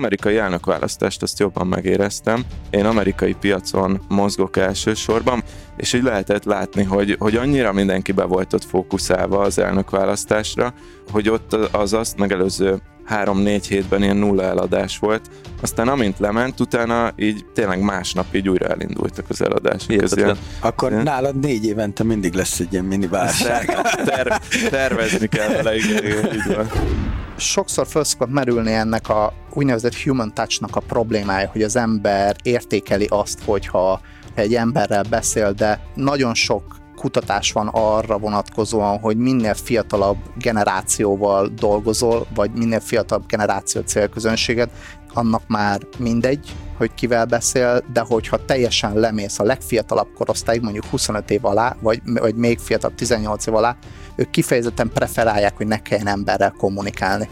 amerikai elnökválasztást azt jobban megéreztem. Én amerikai piacon mozgok elsősorban, és így lehetett látni, hogy, hogy annyira mindenki be volt ott fókuszálva az elnökválasztásra, hogy ott az azt megelőző három-négy hétben ilyen nulla eladás volt. Aztán amint lement, utána így tényleg másnap így újra elindultak az eladások. Ilyen, Akkor ja. nálad négy évente mindig lesz egy ilyen mini válság. Ter- tervezni kell vele, igen, igen, így van sokszor föl szokott merülni ennek a úgynevezett human touch-nak a problémája, hogy az ember értékeli azt, hogyha egy emberrel beszél, de nagyon sok kutatás van arra vonatkozóan, hogy minél fiatalabb generációval dolgozol, vagy minél fiatalabb generáció célközönséged, annak már mindegy, hogy kivel beszél, de hogyha teljesen lemész a legfiatalabb korosztályig, mondjuk 25 év alá, vagy, vagy még fiatalabb 18 év alá, ők kifejezetten preferálják, hogy ne kelljen emberrel kommunikálni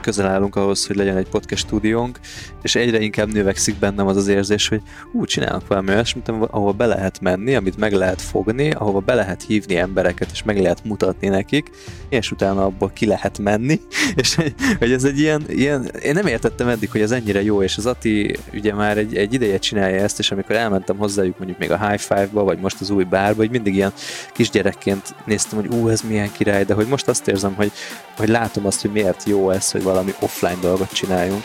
közel állunk ahhoz, hogy legyen egy podcast stúdiónk, és egyre inkább növekszik bennem az az érzés, hogy úgy csinálok valami olyasmit, ahova be lehet menni, amit meg lehet fogni, ahova be lehet hívni embereket, és meg lehet mutatni nekik, és utána abból ki lehet menni, és hogy ez egy ilyen, ilyen én nem értettem eddig, hogy ez ennyire jó, és az Ati ugye már egy, egy ideje csinálja ezt, és amikor elmentem hozzájuk mondjuk még a High Five-ba, vagy most az új bárba, hogy mindig ilyen kisgyerekként néztem, hogy ú, ez milyen király, de hogy most azt érzem, hogy, hogy látom azt, hogy miért jó ez, hogy valami offline dolgot csináljunk.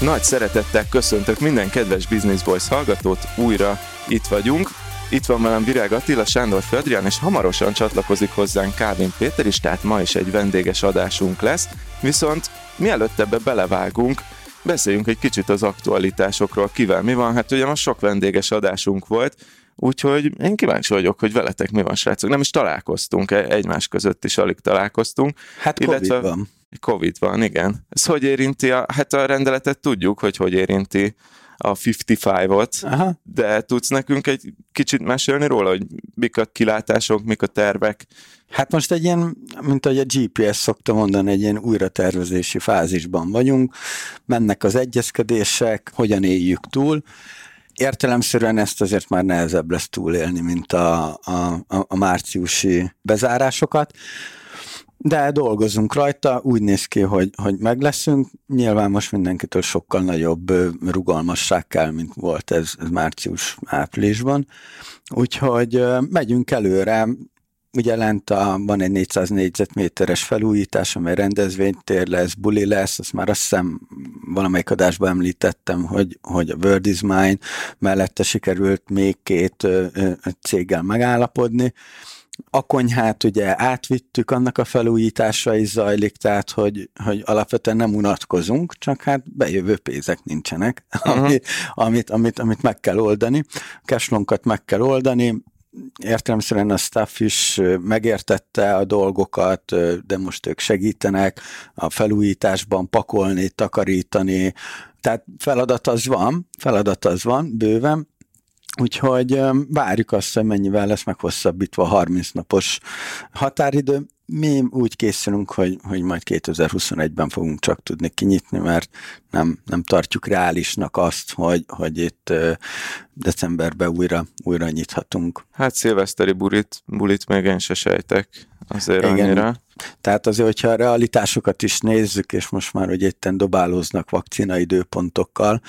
Nagy szeretettel köszöntök minden kedves Business Boys hallgatót, újra itt vagyunk. Itt van velem Virág Attila, Sándor Földrián, és hamarosan csatlakozik hozzánk Kávin Péter is, tehát ma is egy vendéges adásunk lesz. Viszont mielőtt ebbe belevágunk, beszéljünk egy kicsit az aktualitásokról, kivel mi van. Hát ugye most sok vendéges adásunk volt, Úgyhogy én kíváncsi vagyok, hogy veletek mi van, srácok. Nem is találkoztunk, e- egymás között is alig találkoztunk. Hát illetve Covid van. Covid van, igen. Ez hogy érinti a, hát a rendeletet tudjuk, hogy hogy érinti a 55-ot, de tudsz nekünk egy kicsit mesélni róla, hogy mik a kilátások, mik a tervek? Hát most egy ilyen, mint ahogy a GPS szokta mondani, egy ilyen újratervezési fázisban vagyunk, mennek az egyezkedések, hogyan éljük túl, értelemszerűen ezt azért már nehezebb lesz túlélni, mint a, a, a márciusi bezárásokat de dolgozunk rajta, úgy néz ki, hogy, hogy meg leszünk. Nyilván most mindenkitől sokkal nagyobb rugalmasság kell, mint volt ez, ez március-áprilisban. Úgyhogy megyünk előre, ugye lent a, van egy 400 négyzetméteres felújítás, amely rendezvénytér lesz, buli lesz, azt már azt hiszem valamelyik adásban említettem, hogy, hogy a World is Mine mellette sikerült még két ö, ö, céggel megállapodni, a konyhát ugye átvittük, annak a felújítása is zajlik, tehát hogy, hogy alapvetően nem unatkozunk, csak hát bejövő pénzek nincsenek, uh-huh. amit, amit, amit, amit meg kell oldani. A cashflow meg kell oldani, értelemszerűen a staff is megértette a dolgokat, de most ők segítenek a felújításban pakolni, takarítani, tehát feladat az van, feladat az van, bőven, Úgyhogy várjuk azt, hogy mennyivel lesz meghosszabbítva a 30 napos határidő. Mi úgy készülünk, hogy, hogy majd 2021-ben fogunk csak tudni kinyitni, mert nem, nem tartjuk reálisnak azt, hogy, hogy itt decemberben újra, újra nyithatunk. Hát szilveszteri bulit, bulit még én se sejtek azért Igen. annyira. Tehát azért, hogyha a realitásokat is nézzük, és most már, hogy éppen dobálóznak vakcina időpontokkal,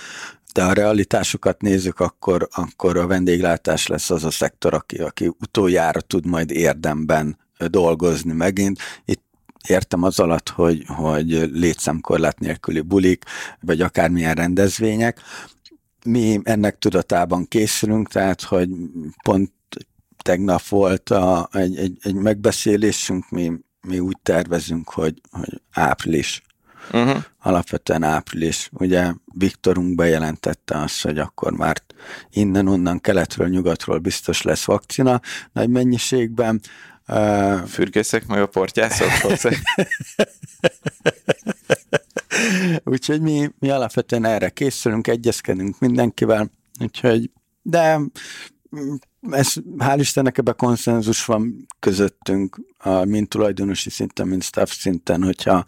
de a realitásokat nézzük, akkor, akkor a vendéglátás lesz az a szektor, aki, aki utoljára tud majd érdemben dolgozni megint. Itt értem az alatt, hogy, hogy létszámkorlát nélküli bulik, vagy akármilyen rendezvények. Mi ennek tudatában készülünk, tehát, hogy pont tegnap volt a, egy, egy, egy megbeszélésünk, mi, mi úgy tervezünk, hogy, hogy április uh-huh. alapvetően április. Ugye Viktorunk bejelentette azt, hogy akkor már innen-onnan keletről, nyugatról biztos lesz vakcina nagy mennyiségben. Uh, Fürkészek meg a portyászok Úgyhogy mi, mi alapvetően erre készülünk, egyezkedünk mindenkivel, úgyhogy de ez, hál' Istennek ebben konszenzus van közöttünk, mint tulajdonosi szinten, mint staff szinten, hogyha,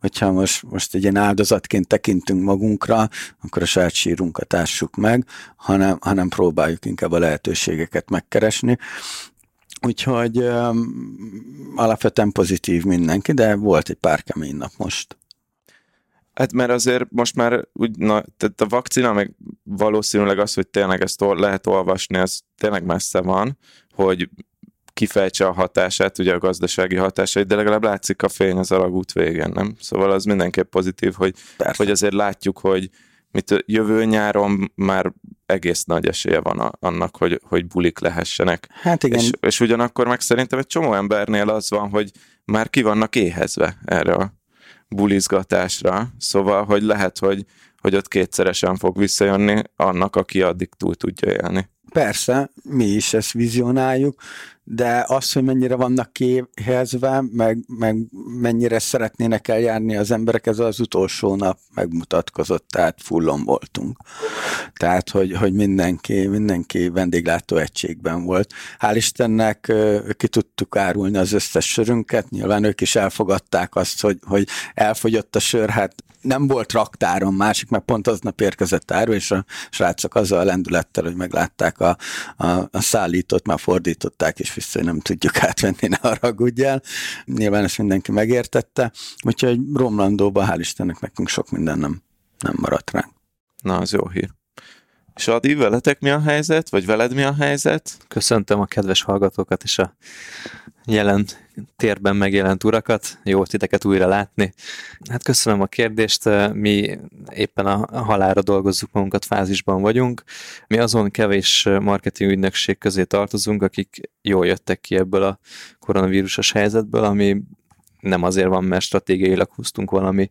hogyha most, most egy ilyen áldozatként tekintünk magunkra, akkor a saját sírunkat ássuk meg, hanem, hanem próbáljuk inkább a lehetőségeket megkeresni. Úgyhogy um, alapvetően pozitív mindenki, de volt egy pár kemény nap most. Hát mert azért most már úgy, na, tehát a vakcina, meg valószínűleg az, hogy tényleg ezt lehet olvasni, az tényleg messze van, hogy kifejtse a hatását, ugye a gazdasági hatásait, de legalább látszik a fény az alagút végén, nem? Szóval az mindenképp pozitív, hogy, hogy azért látjuk, hogy mit jövő nyáron már egész nagy esélye van a, annak, hogy, hogy bulik lehessenek. Hát igen. És, és ugyanakkor meg szerintem egy csomó embernél az van, hogy már ki vannak éhezve erre a bulizgatásra, szóval, hogy lehet, hogy, hogy ott kétszeresen fog visszajönni annak, aki addig túl tudja élni. Persze, mi is ezt vizionáljuk, de az, hogy mennyire vannak kéhezve, meg, meg mennyire szeretnének eljárni az emberek, ez az utolsó nap megmutatkozott, tehát fullon voltunk. Tehát, hogy, hogy mindenki, mindenki vendéglátó egységben volt. Hál' Istennek ki tudtuk árulni az összes sörünket, nyilván ők is elfogadták azt, hogy, hogy elfogyott a sör, hát nem volt raktáron másik, mert pont aznap érkezett áru, és a srácok azzal a lendülettel, hogy meglátták a, a, a szállítót, már fordították, és vissza, nem tudjuk átvenni, ne haragudjál. Nyilván ezt mindenki megértette, úgyhogy romlandóban hál' Istennek nekünk sok minden nem, nem maradt ránk. Na, az jó hír. És Adi, veletek mi a helyzet? Vagy veled mi a helyzet? Köszöntöm a kedves hallgatókat és a jelen térben megjelent urakat. Jó titeket újra látni. Hát köszönöm a kérdést. Mi éppen a halára dolgozzuk magunkat, fázisban vagyunk. Mi azon kevés marketing ügynökség közé tartozunk, akik jól jöttek ki ebből a koronavírusos helyzetből, ami nem azért van, mert stratégiailag húztunk valami,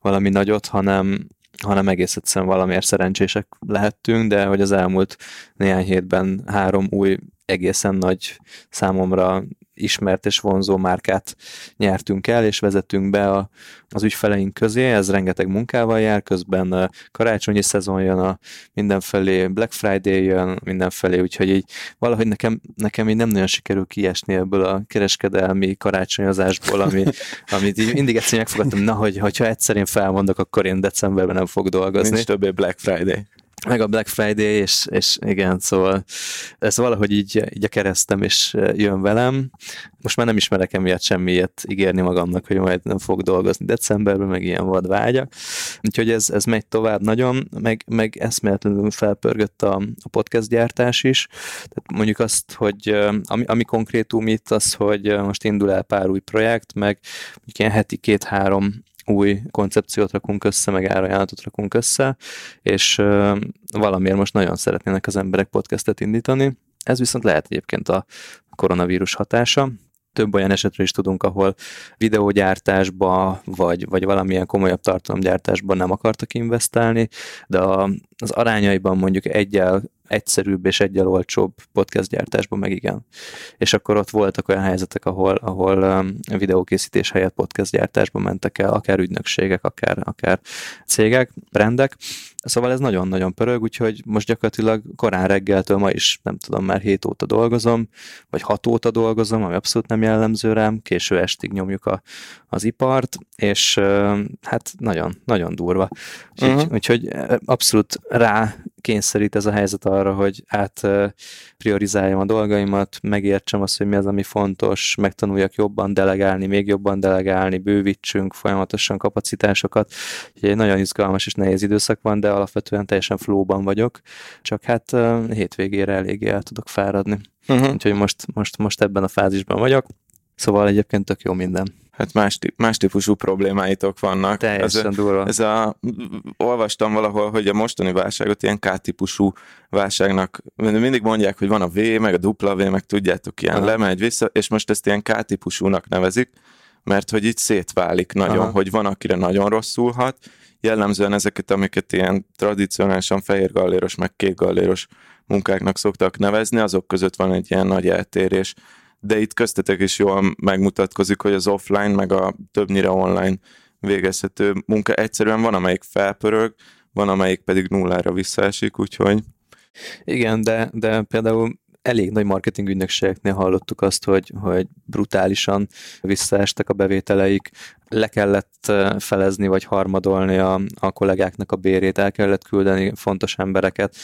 valami nagyot, hanem hanem egész egyszerűen valamiért szerencsések lehettünk, de hogy az elmúlt néhány hétben három új egészen nagy számomra ismert és vonzó márkát nyertünk el, és vezetünk be a, az ügyfeleink közé, ez rengeteg munkával jár, közben karácsonyi szezon jön, a mindenfelé Black Friday jön, mindenfelé, úgyhogy így valahogy nekem, nekem így nem nagyon sikerül kiesni ebből a kereskedelmi karácsonyozásból, ami, amit így mindig egyszerűen megfogadtam, na, hogy, hogyha egyszer én felmondok, akkor én decemberben nem fog dolgozni. Nincs többé Black Friday meg a Black Friday, és, és igen, szóval ez valahogy így, így a keresztem is jön velem. Most már nem ismerek emiatt semmiért ígérni magamnak, hogy majd nem fog dolgozni decemberben, meg ilyen vad vágyak. Úgyhogy ez, ez megy tovább nagyon, meg, meg eszméletlenül felpörgött a, a podcast gyártás is. Tehát mondjuk azt, hogy ami, ami konkrétum itt az, hogy most indul el pár új projekt, meg ilyen heti két-három új koncepciót rakunk össze, meg árajánlatot rakunk össze, és valamiért most nagyon szeretnének az emberek podcastet indítani. Ez viszont lehet egyébként a koronavírus hatása, több olyan esetről is tudunk, ahol videógyártásba, vagy, vagy valamilyen komolyabb tartalomgyártásban nem akartak investálni, de az arányaiban mondjuk egyel egyszerűbb és egyel olcsóbb podcast gyártásban meg igen. És akkor ott voltak olyan helyzetek, ahol, ahol um, videókészítés helyett podcast gyártásban mentek el, akár ügynökségek, akár, akár cégek, brandek. Szóval ez nagyon-nagyon pörög, úgyhogy most gyakorlatilag korán reggeltől ma is, nem tudom, már 7 óta dolgozom, vagy 6 óta dolgozom, ami abszolút nem jellemző rám, késő estig nyomjuk a, az ipart, és hát nagyon, nagyon durva. Úgyhogy, uh-huh. úgyhogy abszolút rá kényszerít ez a helyzet arra, hogy át priorizáljam a dolgaimat, megértsem azt, hogy mi az, ami fontos, megtanuljak jobban delegálni, még jobban delegálni, bővítsünk folyamatosan kapacitásokat. Úgyhogy egy nagyon izgalmas és nehéz időszak van, de alapvetően teljesen flóban vagyok, csak hát hétvégére eléggé el tudok fáradni. Uh-huh. Úgyhogy most, most, most ebben a fázisban vagyok. Szóval egyébként tök jó minden. Hát más, más típusú problémáitok vannak. Teljesen ez, durva. Ez a, olvastam valahol, hogy a mostani válságot ilyen K-típusú válságnak, mindig mondják, hogy van a V, meg a W, meg tudjátok, ilyen Aha. lemegy vissza, és most ezt ilyen K-típusúnak nevezik, mert hogy itt szétválik nagyon, Aha. hogy van, akire nagyon rosszul hat, jellemzően ezeket, amiket ilyen tradicionálisan fehér galléros, meg kék galléros munkáknak szoktak nevezni, azok között van egy ilyen nagy eltérés de itt köztetek is jól megmutatkozik, hogy az offline, meg a többnyire online végezhető munka egyszerűen van, amelyik felpörög, van, amelyik pedig nullára visszaesik, úgyhogy... Igen, de, de például elég nagy marketing ügynökségeknél hallottuk azt, hogy, hogy brutálisan visszaestek a bevételeik, le kellett felezni vagy harmadolni a, a kollégáknak a bérét, el kellett küldeni fontos embereket,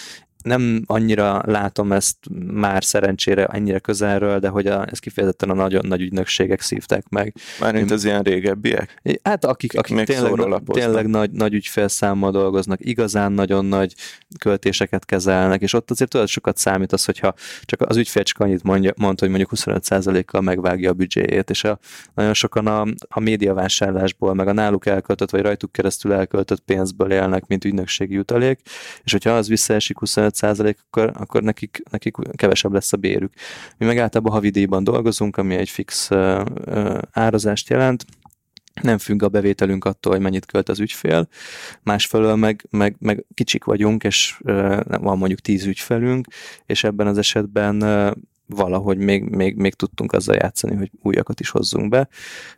nem annyira látom ezt már szerencsére annyira közelről, de hogy a, ezt kifejezetten a nagyon nagy ügynökségek szívták meg. Mármint az ilyen régebbiek? Hát akik, akik tényleg, na, tényleg nagy, nagy ügyfélszámmal dolgoznak, igazán nagyon nagy költéseket kezelnek, és ott azért tudod sokat számít az, hogyha csak az ügyfél csak annyit mondja, mond, hogy mondjuk 25%-kal megvágja a büdzséjét, és a, nagyon sokan a, a médiavásárlásból, meg a náluk elköltött, vagy rajtuk keresztül elköltött pénzből élnek, mint ügynökségi jutalék, és hogyha az visszaesik 25 százalék, akkor, akkor nekik, nekik kevesebb lesz a bérük. Mi meg általában havidíjban dolgozunk, ami egy fix árazást jelent, nem függ a bevételünk attól, hogy mennyit költ az ügyfél, másfelől meg, meg, meg kicsik vagyunk, és uh, van mondjuk tíz ügyfelünk, és ebben az esetben valahogy még, még, még tudtunk azzal játszani, hogy újakat is hozzunk be,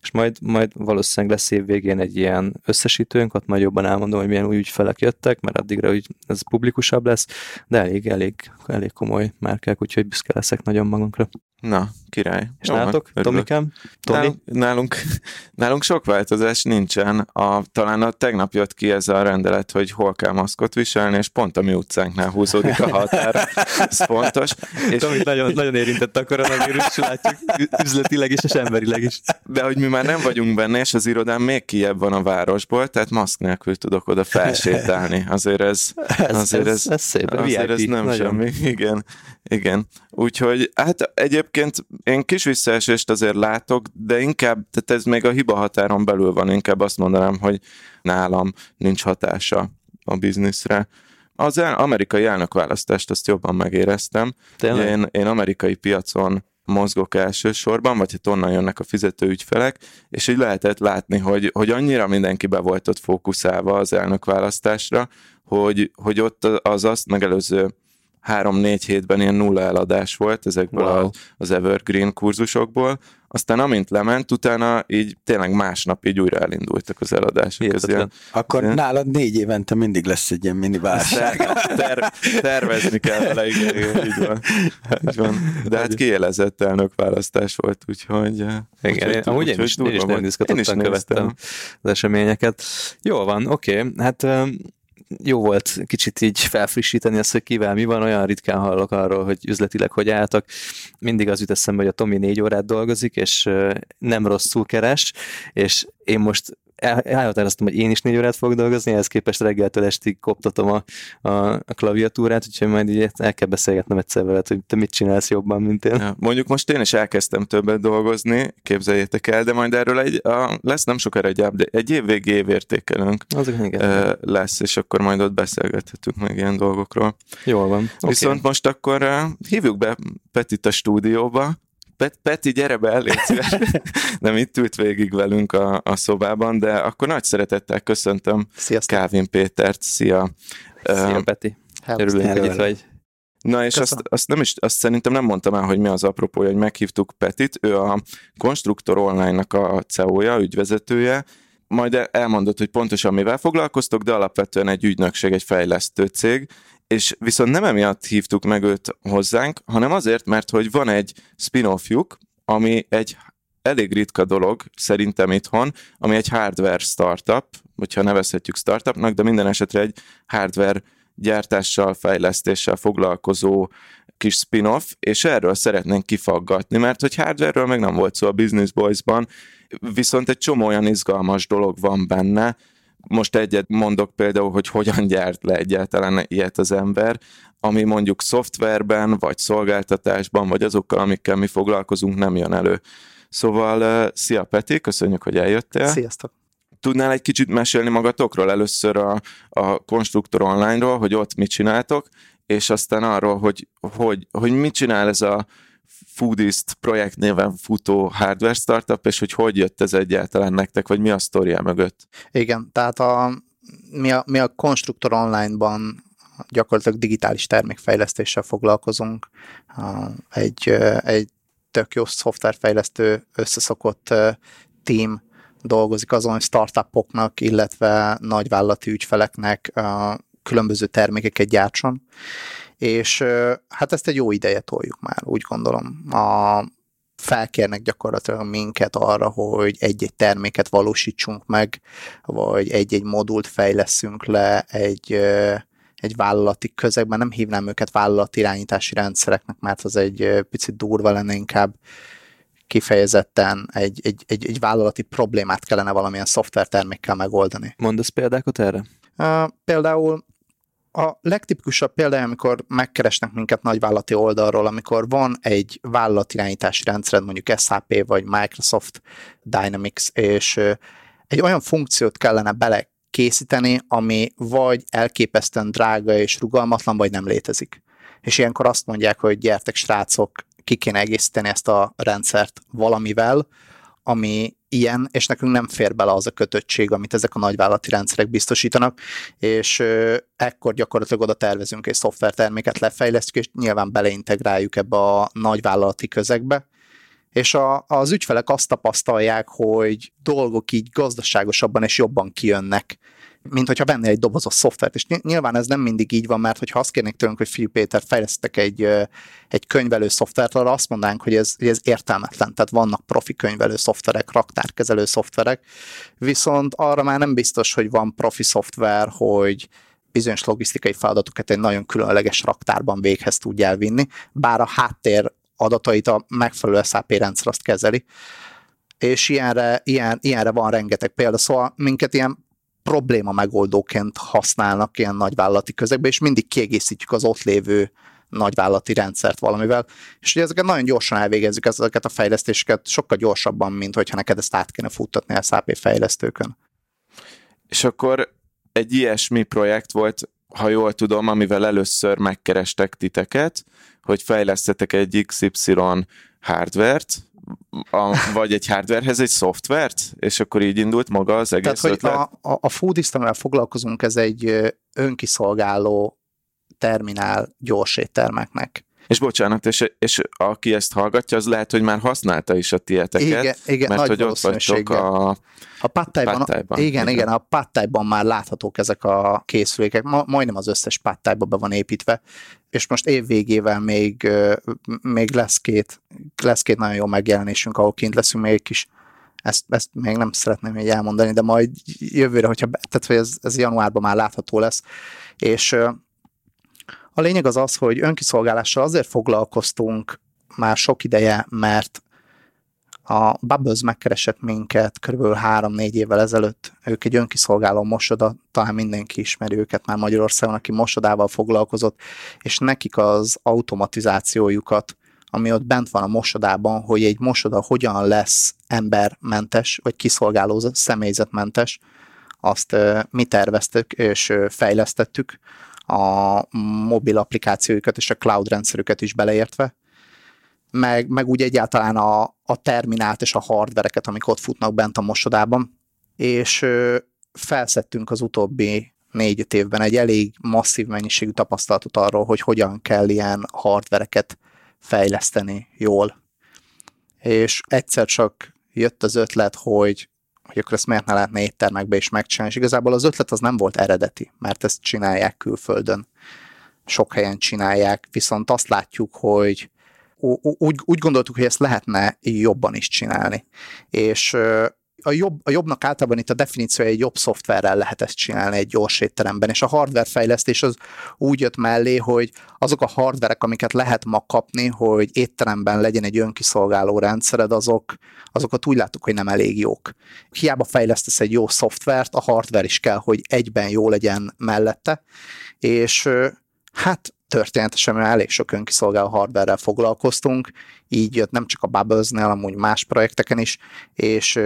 és majd, majd valószínűleg lesz év végén egy ilyen összesítőnk, ott majd jobban elmondom, hogy milyen új ügyfelek jöttek, mert addigra úgy ez publikusabb lesz, de elég, elég, elég komoly márkák, úgyhogy büszke leszek nagyon magunkra. Na, király. És Jó, nálatok, Tomikám? Tomi? Nálunk, nálunk, nálunk sok változás nincsen. A, talán a tegnap jött ki ez a rendelet, hogy hol kell maszkot viselni, és pont a mi utcánknál húzódik a határ. Ez fontos. És... Tomit nagyon, nagyon érintett a koronavírus, látjuk üzletileg is, és emberileg is. De hogy mi már nem vagyunk benne, és az irodám még kiebb van a városból, tehát maszk nélkül tudok oda felsétálni. Azért ez, azért ez, ez, ez, szép, azért ez nem nagyon. semmi. Igen, igen. Úgyhogy hát egyébként én kis visszaesést azért látok, de inkább, tehát ez még a hiba határon belül van, inkább azt mondanám, hogy nálam nincs hatása a bizniszre. Az amerikai elnökválasztást azt jobban megéreztem. Én, én amerikai piacon mozgok elsősorban, vagy hát onnan jönnek a fizető ügyfelek, és így lehetett látni, hogy, hogy annyira mindenki be volt ott fókuszálva az elnökválasztásra, hogy, hogy ott az azt megelőző három-négy hétben ilyen nulla eladás volt ezekből wow. az Evergreen kurzusokból, aztán amint lement, utána így tényleg másnap így újra elindultak az eladások. Ilyen, Akkor ilyen... nálad négy évente mindig lesz egy ilyen mini válság. Ter- tervezni kell vele, igen, igen így, van. így van. De hát kiélezett elnök választás volt, úgyhogy... Igen, úgyhogy, én, amúgy én is, én is nem izgatottan követtem az eseményeket. Jó van, oké. Okay. Hát jó volt kicsit így felfrissíteni azt, hogy kivel mi van, olyan ritkán hallok arról, hogy üzletileg hogy álltak. Mindig az jut eszembe, hogy a Tomi négy órát dolgozik, és nem rosszul keres, és én most elhatároztam, hogy én is négy órát fogok dolgozni, ehhez képest reggeltől estig koptatom a, a, a klaviatúrát, úgyhogy majd így el kell beszélgetnem egyszer veled, hogy te mit csinálsz jobban, mint én. Ja, mondjuk most én is elkezdtem többet dolgozni, képzeljétek el, de majd erről egy, a, lesz nem sokára egy, egy év végi évértékelőnk uh, lesz, és akkor majd ott beszélgethetünk meg ilyen dolgokról. Jól van. Viszont okay. most akkor hívjuk be Petit a stúdióba, Pet, Peti, gyere be, elég Nem itt ült végig velünk a, a szobában, de akkor nagy szeretettel köszöntöm Sziasztok. Kávin Pétert. Szia! Szia, uh, Peti! Örülünk, hogy itt vagy. Na és azt, azt, nem is, azt szerintem nem mondtam el, hogy mi az apropója, hogy meghívtuk Petit. Ő a Konstruktor Online-nak a CEO-ja, ügyvezetője, majd elmondott, hogy pontosan mivel foglalkoztok, de alapvetően egy ügynökség, egy fejlesztő cég, és viszont nem emiatt hívtuk meg őt hozzánk, hanem azért, mert hogy van egy spin-offjuk, ami egy elég ritka dolog szerintem itthon, ami egy hardware startup, hogyha nevezhetjük startupnak, de minden esetre egy hardware gyártással, fejlesztéssel foglalkozó kis spin-off, és erről szeretnénk kifaggatni, mert hogy hardware meg nem volt szó a Business Boys-ban, viszont egy csomó olyan izgalmas dolog van benne, most egyet mondok például, hogy hogyan gyárt le egyáltalán ilyet az ember, ami mondjuk szoftverben, vagy szolgáltatásban, vagy azokkal, amikkel mi foglalkozunk, nem jön elő. Szóval, szia Peti, köszönjük, hogy eljöttél. Sziasztok! Tudnál egy kicsit mesélni magatokról? Először a, a Konstruktor Online-ról, hogy ott mit csináltok, és aztán arról, hogy, hogy, hogy mit csinál ez a Foodist projekt néven futó hardware startup, és hogy hogy jött ez egyáltalán nektek, vagy mi a sztoria mögött? Igen, tehát a, mi, a, mi a Konstruktor Online-ban gyakorlatilag digitális termékfejlesztéssel foglalkozunk. Egy, egy tök jó szoftverfejlesztő összeszokott team dolgozik azon, hogy startupoknak, illetve nagyvállalati ügyfeleknek különböző termékeket gyártson, és hát ezt egy jó ideje toljuk már, úgy gondolom. A, felkérnek gyakorlatilag minket arra, hogy egy-egy terméket valósítsunk meg, vagy egy-egy modult fejleszünk le egy, egy vállalati közegben. Nem hívnám őket vállalati irányítási rendszereknek, mert az egy picit durva lenne, inkább kifejezetten egy, egy, egy, egy vállalati problémát kellene valamilyen szoftvertermékkel megoldani. Mondasz példákat erre? Uh, például a legtipikusabb példája, amikor megkeresnek minket nagyvállalati oldalról, amikor van egy vállalatirányítási rendszered, mondjuk SAP vagy Microsoft Dynamics, és egy olyan funkciót kellene bele készíteni, ami vagy elképesztően drága és rugalmatlan, vagy nem létezik. És ilyenkor azt mondják, hogy gyertek srácok, ki kéne egészíteni ezt a rendszert valamivel, ami ilyen, és nekünk nem fér bele az a kötöttség, amit ezek a nagyvállalati rendszerek biztosítanak, és ekkor gyakorlatilag oda tervezünk egy szoftverterméket, lefejlesztjük, és nyilván beleintegráljuk ebbe a nagyvállalati közegbe, és a, az ügyfelek azt tapasztalják, hogy dolgok így gazdaságosabban és jobban kijönnek, mint hogyha vennél egy dobozos szoftvert. És nyilván ez nem mindig így van, mert hogyha azt kérnék tőlünk, hogy Fiú Péter fejlesztek egy, egy könyvelő szoftvert, arra azt mondanánk, hogy ez, hogy ez értelmetlen. Tehát vannak profi könyvelő szoftverek, raktárkezelő szoftverek, viszont arra már nem biztos, hogy van profi szoftver, hogy bizonyos logisztikai feladatokat egy nagyon különleges raktárban véghez tudja elvinni, bár a háttér adatait a megfelelő SAP rendszer azt kezeli. És ilyenre, ilyen, ilyenre van rengeteg példa, szóval minket ilyen probléma megoldóként használnak ilyen nagyvállalati közegben, és mindig kiegészítjük az ott lévő nagyvállalati rendszert valamivel, és ugye ezeket nagyon gyorsan elvégezzük ezeket a fejlesztéseket, sokkal gyorsabban, mint hogyha neked ezt át kéne futtatni a SAP fejlesztőkön. És akkor egy ilyesmi projekt volt, ha jól tudom, amivel először megkerestek titeket, hogy fejlesztetek egy XY hardvert, a, vagy egy hardwarehez egy szoftvert, és akkor így indult maga az egész Tehát, ötlet? hogy a, a, a foodistem foglalkozunk, ez egy önkiszolgáló terminál gyors éttermeknek. És bocsánat, és, és aki ezt hallgatja, az lehet, hogy már használta is a tieteket, igen, igen, mert nagy hogy ott vagytok a a pattájban. Igen, igen, igen, a pattájban már láthatók ezek a készülékek, Ma, majdnem az összes pattájba be van építve, és most év végével még, még lesz, két, lesz két nagyon jó megjelenésünk, ahol kint leszünk még egy kis ezt, ezt még nem szeretném még elmondani, de majd jövőre, hogyha, tehát hogy ez, ez januárban már látható lesz, és a lényeg az az, hogy önkiszolgálással azért foglalkoztunk már sok ideje, mert a Bubbles megkeresett minket kb. 3-4 évvel ezelőtt. Ők egy önkiszolgáló mosoda, talán mindenki ismeri őket már Magyarországon, aki mosodával foglalkozott, és nekik az automatizációjukat, ami ott bent van a mosodában, hogy egy mosoda hogyan lesz embermentes, vagy kiszolgáló személyzetmentes, azt mi terveztük és fejlesztettük a mobil applikációjukat és a cloud rendszerüket is beleértve, meg, meg úgy egyáltalán a, a terminált és a hardvereket, amik ott futnak bent a mosodában, és felszettünk az utóbbi négy évben egy elég masszív mennyiségű tapasztalatot arról, hogy hogyan kell ilyen hardvereket fejleszteni jól. És egyszer csak jött az ötlet, hogy hogy akkor ezt miért ne lehetne éttermekbe is megcsinálni. És igazából az ötlet az nem volt eredeti, mert ezt csinálják külföldön. Sok helyen csinálják, viszont azt látjuk, hogy úgy, úgy gondoltuk, hogy ezt lehetne jobban is csinálni. És a, jobb, a jobbnak általában itt a definíciója egy jobb szoftverrel lehet ezt csinálni egy gyors étteremben, és a hardware fejlesztés az úgy jött mellé, hogy azok a hardverek, amiket lehet ma kapni, hogy étteremben legyen egy önkiszolgáló rendszered, azok, azokat úgy láttuk, hogy nem elég jók. Hiába fejlesztesz egy jó szoftvert, a hardware is kell, hogy egyben jó legyen mellette, és hát történetesen mert elég sok önkiszolgáló hardware foglalkoztunk, így jött nem csak a Bubbles-nél, amúgy más projekteken is, és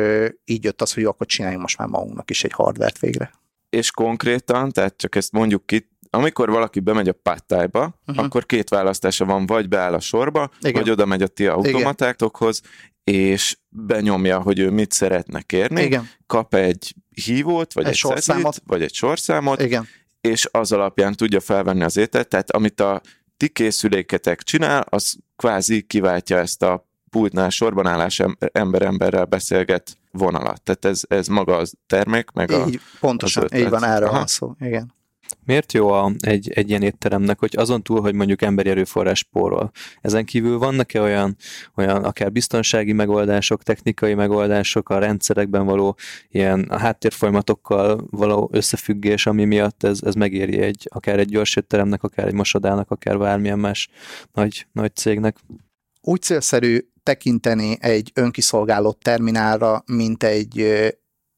így jött az, hogy jó, akkor csináljunk most már magunknak is egy hardvert végre. És konkrétan, tehát csak ezt mondjuk ki, amikor valaki bemegy a páttájba, uh-huh. akkor két választása van, vagy beáll a sorba, Igen. vagy oda megy a ti automatáktokhoz, és benyomja, hogy ő mit szeretne kérni, Igen. kap egy hívót, vagy egy, egy sorszámot, vagy egy sorszámot, Igen és az alapján tudja felvenni az ételt, tehát amit a ti készüléketek csinál, az kvázi kiváltja ezt a pultnál sorban állás ember-emberrel beszélget vonalat. Tehát ez, ez maga az termék, meg így, a Pontosan, az így van, erre van szó, igen. Miért jó a, egy, egy ilyen étteremnek, hogy azon túl, hogy mondjuk emberi erőforrás spórol. Ezen kívül vannak-e olyan, olyan akár biztonsági megoldások, technikai megoldások, a rendszerekben való ilyen a háttérfolyamatokkal való összefüggés, ami miatt ez, ez megéri egy, akár egy gyors étteremnek, akár egy mosodának, akár bármilyen más nagy, nagy cégnek? Úgy célszerű tekinteni egy önkiszolgáló terminálra, mint egy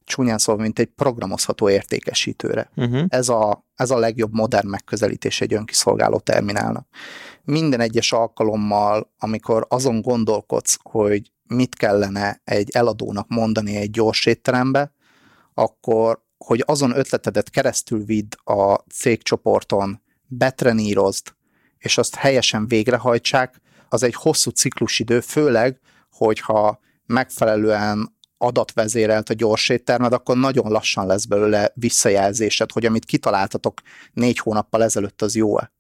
csúnyán szólva, mint egy programozható értékesítőre. Uh-huh. Ez, a, ez a legjobb modern megközelítés egy önkiszolgáló terminálnak. Minden egyes alkalommal, amikor azon gondolkodsz, hogy mit kellene egy eladónak mondani egy gyors étterembe, akkor, hogy azon ötletedet keresztül vidd a cégcsoporton, betrenírozd, és azt helyesen végrehajtsák, az egy hosszú ciklusidő, főleg, hogyha megfelelően adatvezérelt a gyors éttermed, akkor nagyon lassan lesz belőle visszajelzésed, hogy amit kitaláltatok négy hónappal ezelőtt, az jó-e.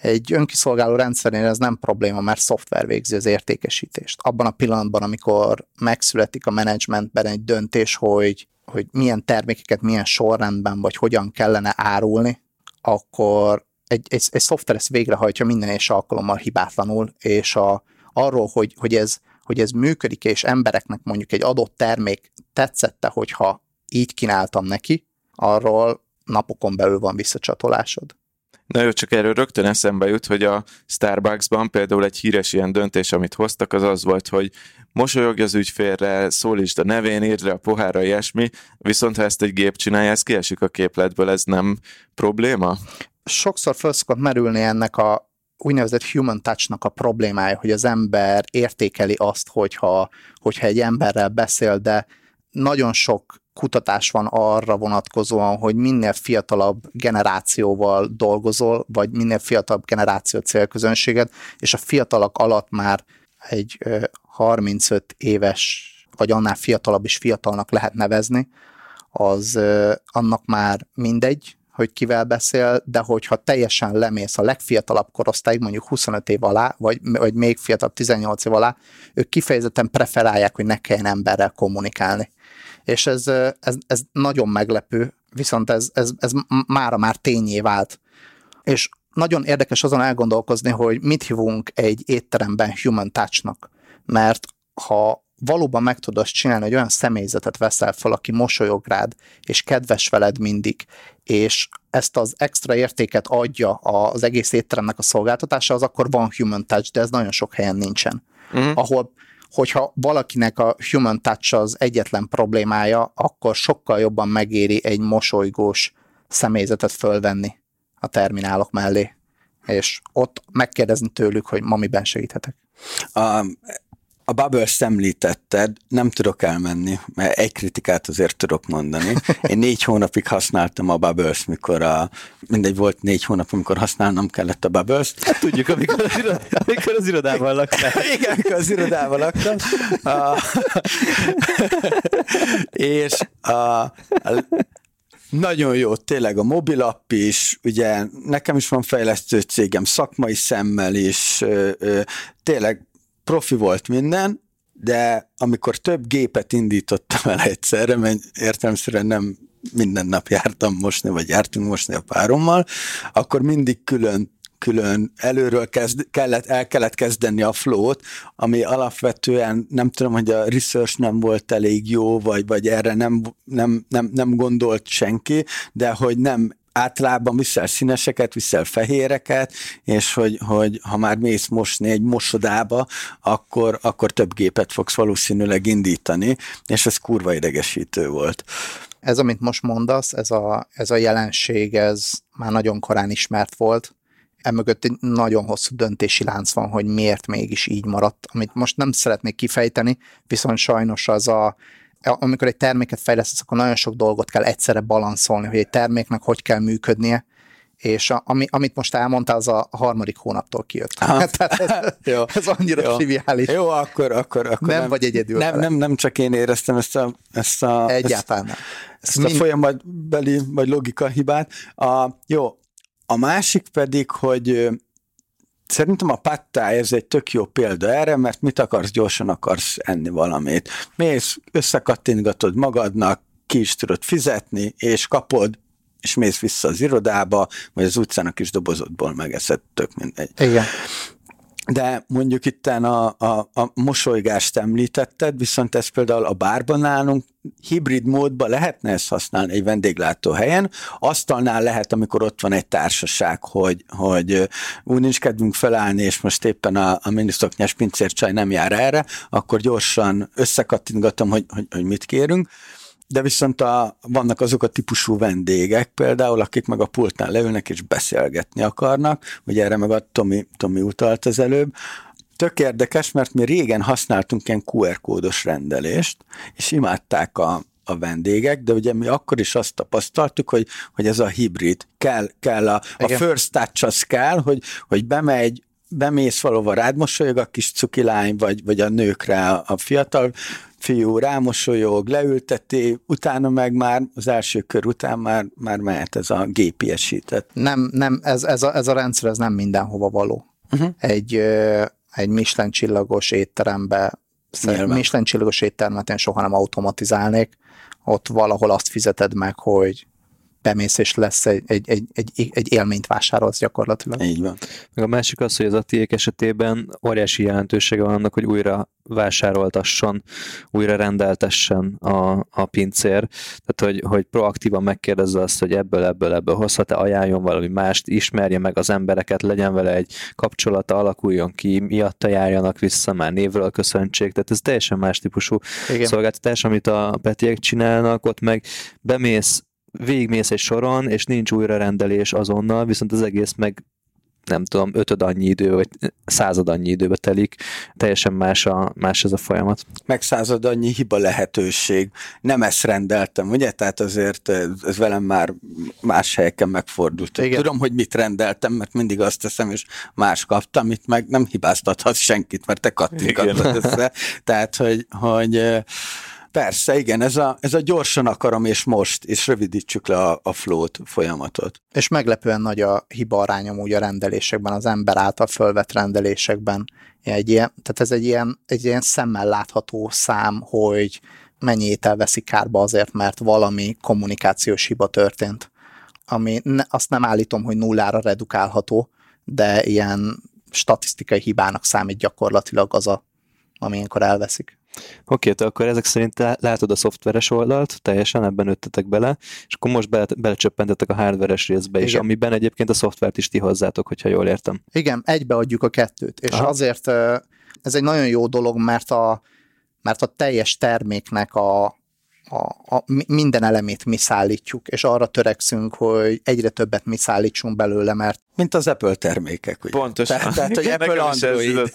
Egy önkiszolgáló rendszerén ez nem probléma, mert szoftver végzi az értékesítést. Abban a pillanatban, amikor megszületik a menedzsmentben egy döntés, hogy, hogy milyen termékeket milyen sorrendben, vagy hogyan kellene árulni, akkor egy, egy, egy szoftver ezt végrehajtja minden és alkalommal hibátlanul, és a, arról, hogy, hogy ez hogy ez működik, és embereknek mondjuk egy adott termék tetszette, hogyha így kínáltam neki, arról napokon belül van visszacsatolásod. Na jó, csak erről rögtön eszembe jut, hogy a Starbucksban például egy híres ilyen döntés, amit hoztak, az az volt, hogy mosolyogj az ügyfélre, szólítsd a nevén, írd a pohárra, ilyesmi, viszont ha ezt egy gép csinálja, ez kiesik a képletből, ez nem probléma? Sokszor föl szokott merülni ennek a úgynevezett human touch-nak a problémája, hogy az ember értékeli azt, hogyha, hogyha egy emberrel beszél, de nagyon sok kutatás van arra vonatkozóan, hogy minél fiatalabb generációval dolgozol, vagy minél fiatalabb generáció célközönséged, és a fiatalak alatt már egy 35 éves, vagy annál fiatalabb is fiatalnak lehet nevezni, az annak már mindegy, hogy kivel beszél, de hogyha teljesen lemész a legfiatalabb korosztályig, mondjuk 25 év alá, vagy, vagy még fiatalabb 18 év alá, ők kifejezetten preferálják, hogy ne kelljen emberrel kommunikálni. És ez, ez, ez nagyon meglepő, viszont ez, ez, ez mára már tényé vált. És nagyon érdekes azon elgondolkozni, hogy mit hívunk egy étteremben human touch-nak, mert ha valóban meg tudod azt csinálni, hogy olyan személyzetet veszel fel, aki mosolyog rád, és kedves veled mindig, és ezt az extra értéket adja az egész étteremnek a szolgáltatása, az akkor van human touch, de ez nagyon sok helyen nincsen. Uh-huh. Ahol hogyha valakinek a human touch az egyetlen problémája, akkor sokkal jobban megéri egy mosolygós személyzetet fölvenni a terminálok mellé, és ott megkérdezni tőlük, hogy ma miben segíthetek. Um, a Bubbles említetted, nem tudok elmenni, mert egy kritikát azért tudok mondani. Én négy hónapig használtam a Bubbles, mikor a, mindegy volt négy hónap, amikor használnom kellett a Bubbles. Hát tudjuk, amikor az, irodában, amikor az irodában laktál. Igen, amikor az irodában laktam. A, és a, a, nagyon jó, tényleg a mobilapp is, ugye nekem is van fejlesztő cégem, szakmai szemmel is, ö, ö, tényleg profi volt minden, de amikor több gépet indítottam el egyszerre, mert értelmszerűen nem minden nap jártam mosni, vagy jártunk mosni a párommal, akkor mindig külön külön előről kezd, kellett, el kellett kezdeni a flót, ami alapvetően nem tudom, hogy a research nem volt elég jó, vagy, vagy erre nem, nem, nem, nem gondolt senki, de hogy nem általában viszel színeseket, viszel fehéreket, és hogy, hogy ha már mész mosni egy mosodába, akkor, akkor több gépet fogsz valószínűleg indítani, és ez kurva idegesítő volt. Ez, amit most mondasz, ez a, ez a jelenség, ez már nagyon korán ismert volt, emögött egy nagyon hosszú döntési lánc van, hogy miért mégis így maradt, amit most nem szeretnék kifejteni, viszont sajnos az a amikor egy terméket fejlesztesz, akkor nagyon sok dolgot kell egyszerre balanszolni, hogy egy terméknek hogy kell működnie, és a, ami, amit most elmondtál, az a harmadik hónaptól kijött. Tehát ez, jó, ez annyira jó. triviális. Jó, akkor, akkor, akkor nem, nem vagy egyedül. Nem, nem, nem csak én éreztem ezt a, ezt a, Egyáltalán. Ezt, ezt mind... a folyamatbeli vagy logika hibát. A, jó, a másik pedig, hogy Szerintem a pattáj ez egy tök jó példa erre, mert mit akarsz, gyorsan akarsz enni valamit. Mész, összekattintgatod magadnak, ki is tudod fizetni, és kapod és mész vissza az irodába, vagy az utcán a dobozodból megeszed, tök mindegy. Igen. De mondjuk itt a, a, a mosolygást említetted, viszont ez például a bárban nálunk hibrid módban lehetne ezt használni egy vendéglátóhelyen. Asztalnál lehet, amikor ott van egy társaság, hogy, hogy úgy nincs kedvünk felállni, és most éppen a, a minisztoknyás pincércsaj nem jár erre, akkor gyorsan összekattintgatom, hogy, hogy, hogy mit kérünk de viszont a, vannak azok a típusú vendégek például, akik meg a pultnál leülnek és beszélgetni akarnak, ugye erre meg a Tomi, Tomi utalt az előbb, tök érdekes, mert mi régen használtunk ilyen QR kódos rendelést, és imádták a, a vendégek, de ugye mi akkor is azt tapasztaltuk, hogy, hogy ez a hibrid, kell, kell a, a first touch az kell, hogy, hogy bemegy, bemész valahova, rád mosolyog a kis cukilány, vagy, vagy a nőkre a fiatal fiú rámosolyog, leülteti, utána meg már az első kör után már, már mehet ez a gépiesített. Nem, nem ez, ez, a, ez a rendszer ez nem mindenhova való. Uh-huh. Egy, egy Michelin csillagos étterembe. Michelin csillagos éttermet én soha nem automatizálnék, ott valahol azt fizeted meg, hogy bemész, és lesz egy, egy, egy, egy, egy élményt vásárolsz gyakorlatilag. Így van. Meg a másik az, hogy az atiék esetében óriási jelentősége van annak, hogy újra vásároltasson, újra rendeltessen a, a pincér. Tehát, hogy, hogy proaktívan megkérdezze azt, hogy ebből, ebből, ebből hozhat-e, ajánljon valami mást, ismerje meg az embereket, legyen vele egy kapcsolata, alakuljon ki, miatta járjanak vissza, már névről köszöntsék. Tehát ez teljesen más típusú Igen. szolgáltatás, amit a Petiek csinálnak, ott meg bemész, végigmész egy soron, és nincs újra rendelés azonnal, viszont az egész meg nem tudom, ötöd annyi idő, vagy század annyi időbe telik, teljesen más, a, más ez a folyamat. Meg század annyi hiba lehetőség. Nem ezt rendeltem, ugye? Tehát azért ez velem már más helyeken megfordult. Igen. Tudom, hogy mit rendeltem, mert mindig azt teszem, és más kaptam, itt meg nem hibáztathat senkit, mert te kattintgatod össze. Tehát, hogy, hogy Persze, igen, ez a, ez a gyorsan akarom, és most, és rövidítsük le a, a float folyamatot. És meglepően nagy a hiba arányom úgy a rendelésekben, az ember által fölvett rendelésekben. Egy ilyen, tehát ez egy ilyen, egy ilyen szemmel látható szám, hogy mennyi étel veszik kárba azért, mert valami kommunikációs hiba történt. Ami ne, azt nem állítom, hogy nullára redukálható, de ilyen statisztikai hibának számít gyakorlatilag az a, ami ilyenkor elveszik. Oké, okay, akkor ezek szerint te látod a szoftveres oldalt, teljesen ebben öttetek bele, és akkor most bele, belecsöppentetek a hardveres részbe is, Igen. amiben egyébként a szoftvert is ti hozzátok, hogyha jól értem. Igen, egybeadjuk a kettőt, és Aha. azért ez egy nagyon jó dolog, mert a, mert a teljes terméknek a, a, a, minden elemét mi szállítjuk, és arra törekszünk, hogy egyre többet mi szállítsunk belőle, mert... Mint az Apple termékek, ugye? Pontosan. Tehát, tehát hogy Apple Android.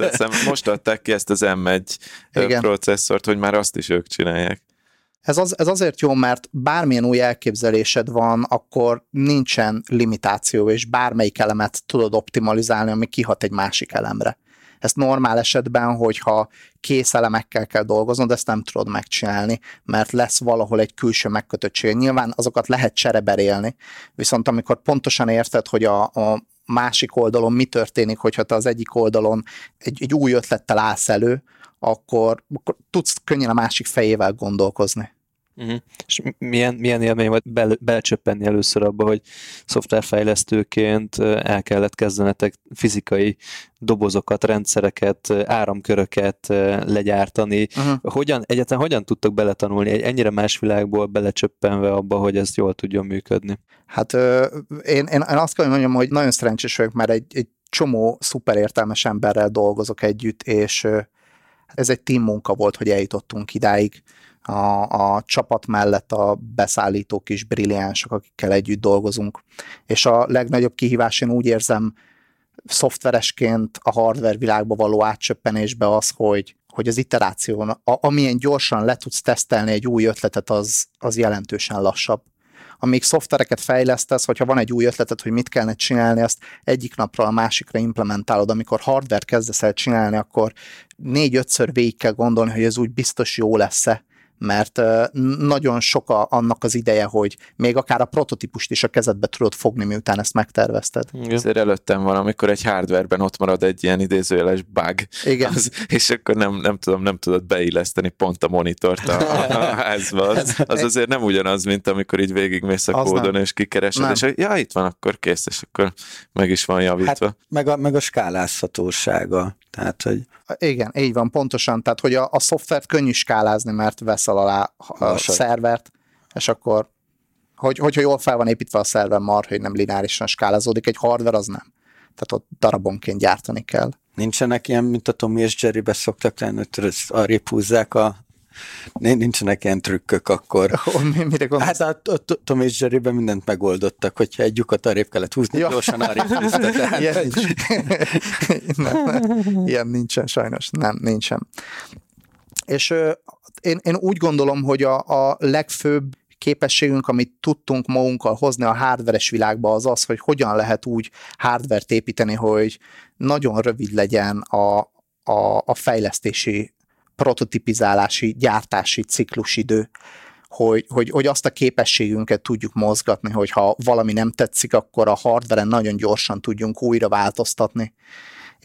Most adták ki ezt az M1 Igen. processzort, hogy már azt is ők csinálják. Ez, az, ez azért jó, mert bármilyen új elképzelésed van, akkor nincsen limitáció, és bármelyik elemet tudod optimalizálni, ami kihat egy másik elemre. Ezt normál esetben, hogyha kész elemekkel kell dolgoznod, ezt nem tudod megcsinálni, mert lesz valahol egy külső megkötöttség. Nyilván azokat lehet csereberélni, viszont amikor pontosan érted, hogy a, a másik oldalon mi történik, hogyha te az egyik oldalon egy, egy új ötlettel állsz elő, akkor, akkor tudsz könnyen a másik fejével gondolkozni. Uh-huh. És milyen, milyen élmény volt bele, belecsöppenni először abba, hogy szoftverfejlesztőként el kellett kezdenetek fizikai dobozokat, rendszereket, áramköröket legyártani. Uh-huh. Hogyan, egyáltalán hogyan tudtok beletanulni egy ennyire más világból belecsöppenve abba, hogy ez jól tudjon működni? Hát én, én, én azt kell mondjam, hogy nagyon szerencsés vagyok, mert egy, egy csomó szuperértelmes emberrel dolgozok együtt, és ez egy team munka volt, hogy eljutottunk idáig a, a csapat mellett a beszállítók is brilliánsok, akikkel együtt dolgozunk. És a legnagyobb kihívás én úgy érzem szoftveresként a hardware világba való átcsöppenésbe az, hogy, hogy az iteráción, a, amilyen gyorsan le tudsz tesztelni egy új ötletet, az, az jelentősen lassabb. Amíg szoftvereket fejlesztesz, hogyha van egy új ötletet, hogy mit kellene csinálni, azt egyik napról a másikra implementálod. Amikor hardware kezdesz el csinálni, akkor négy-ötször végig kell gondolni, hogy ez úgy biztos jó lesz-e, mert nagyon sok a, annak az ideje, hogy még akár a prototípust is a kezedbe tudod fogni, miután ezt megtervezted. Ezért előttem van, amikor egy hardwareben ott marad egy ilyen idézőjeles bug, Igen. Az, és akkor nem, nem tudom, nem tudod beilleszteni pont a monitort a, a házba. Az, az azért nem ugyanaz, mint amikor így végigmész a Az kódon, nem. és kikeresed, Nem. és hogy ja, itt van, akkor kész, és akkor meg is van javítva. Hát, meg, a, meg a skálázhatósága. Tehát, hogy Igen, így van, pontosan. Tehát, hogy a, a szoftvert könnyű skálázni, mert veszel alá a Lassabb. szervert, és akkor, hogy, hogyha jól fel van építve a szerver mar, hogy nem lineárisan skálázódik, egy hardware az nem. Tehát ott darabonként gyártani kell. nincsenek ilyen, mint a Tommy és Jerrybe szoktak lenni, hogy arrébb húzzák a Nincsenek ilyen trükkök akkor. Oh, mi, mire gondolsz? Hát a, a, a Tom és Jerryben mindent megoldottak, hogyha egy lyukat arrébb kellett húzni, Ja. gyorsan arrébb húzta. Tehát, Ilyen, nincs. nem, nem. Ilyen nincsen sajnos, nem, nincsen. És ö, én, én úgy gondolom, hogy a, a legfőbb képességünk, amit tudtunk magunkkal hozni a hardveres világba, az az, hogy hogyan lehet úgy hardvert építeni, hogy nagyon rövid legyen a, a, a fejlesztési, prototipizálási, gyártási ciklusidő, hogy, hogy, hogy azt a képességünket tudjuk mozgatni, hogy ha valami nem tetszik, akkor a hardveren nagyon gyorsan tudjunk újra változtatni.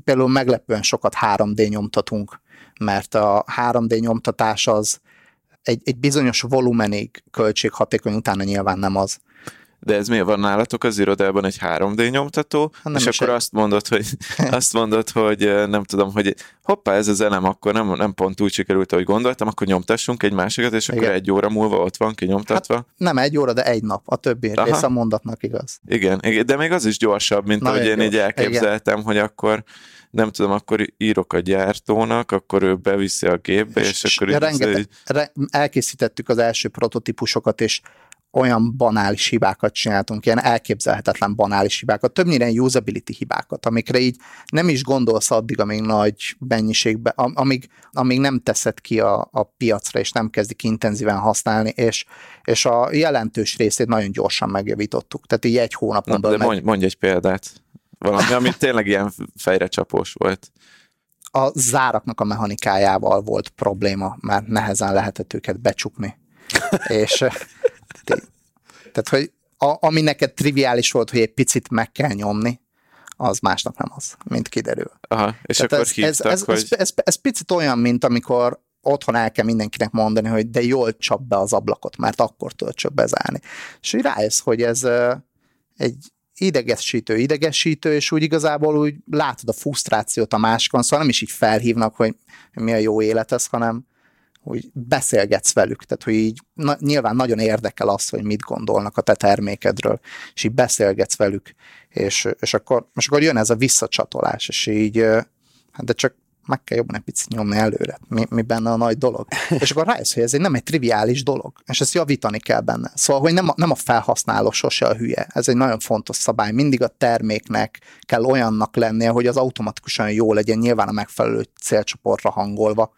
Például meglepően sokat 3D nyomtatunk, mert a 3D nyomtatás az egy, egy bizonyos volumenig költséghatékony, utána nyilván nem az. De ez miért van nálatok az irodában egy 3D nyomtató, nem és is akkor egy. azt mondod, hogy azt mondod, hogy nem tudom, hogy hoppá, ez az elem akkor nem, nem pont úgy sikerült, ahogy gondoltam, akkor nyomtassunk egy másikat, és akkor Igen. egy óra múlva ott van kinyomtatva. Nem egy óra, de egy nap. A többi Aha. része a mondatnak igaz. Igen, igen, de még az is gyorsabb, mint Nagyon ahogy én így elképzeltem, hogy akkor nem tudom, akkor írok a gyártónak, akkor ő beviszi a gépbe, és, és akkor rengeteg, így re, elkészítettük az első prototípusokat, és olyan banális hibákat csináltunk, ilyen elképzelhetetlen banális hibákat, többnyire usability hibákat, amikre így nem is gondolsz addig, amíg nagy mennyiségbe, am- amíg, amíg nem teszed ki a, a piacra, és nem kezdik intenzíven használni, és, és a jelentős részét nagyon gyorsan megjavítottuk. Tehát így egy hónapon Na, de meg- mondj, mondj egy példát. Valami, ami tényleg ilyen fejre csapós volt. a záraknak a mechanikájával volt probléma, mert nehezen lehetett őket becsukni. És tehát, hogy a, ami neked triviális volt, hogy egy picit meg kell nyomni, az másnak nem az, mint kiderül. Aha, és Tehát akkor ez, hívtak, ez, ez, hogy... ez, ez, ez picit olyan, mint amikor otthon el kell mindenkinek mondani, hogy de jól csap be az ablakot, mert akkor tudod csak bezárni. És így rájössz, hogy ez egy idegesítő, idegesítő, és úgy igazából úgy látod a frusztrációt a másikon, szóval nem is így felhívnak, hogy mi a jó élet ez, hanem úgy beszélgetsz velük, tehát hogy így na, nyilván nagyon érdekel az, hogy mit gondolnak a te termékedről, és így beszélgetsz velük, és, és, akkor, és akkor jön ez a visszacsatolás, és így, hát de csak meg kell jobban egy picit nyomni előre, mi, mi benne a nagy dolog. És akkor rájössz, hogy ez egy nem egy triviális dolog, és ezt javítani kell benne. Szóval, hogy nem a, nem a felhasználó sose a hülye. Ez egy nagyon fontos szabály. Mindig a terméknek kell olyannak lennie, hogy az automatikusan jó legyen, nyilván a megfelelő célcsoportra hangolva.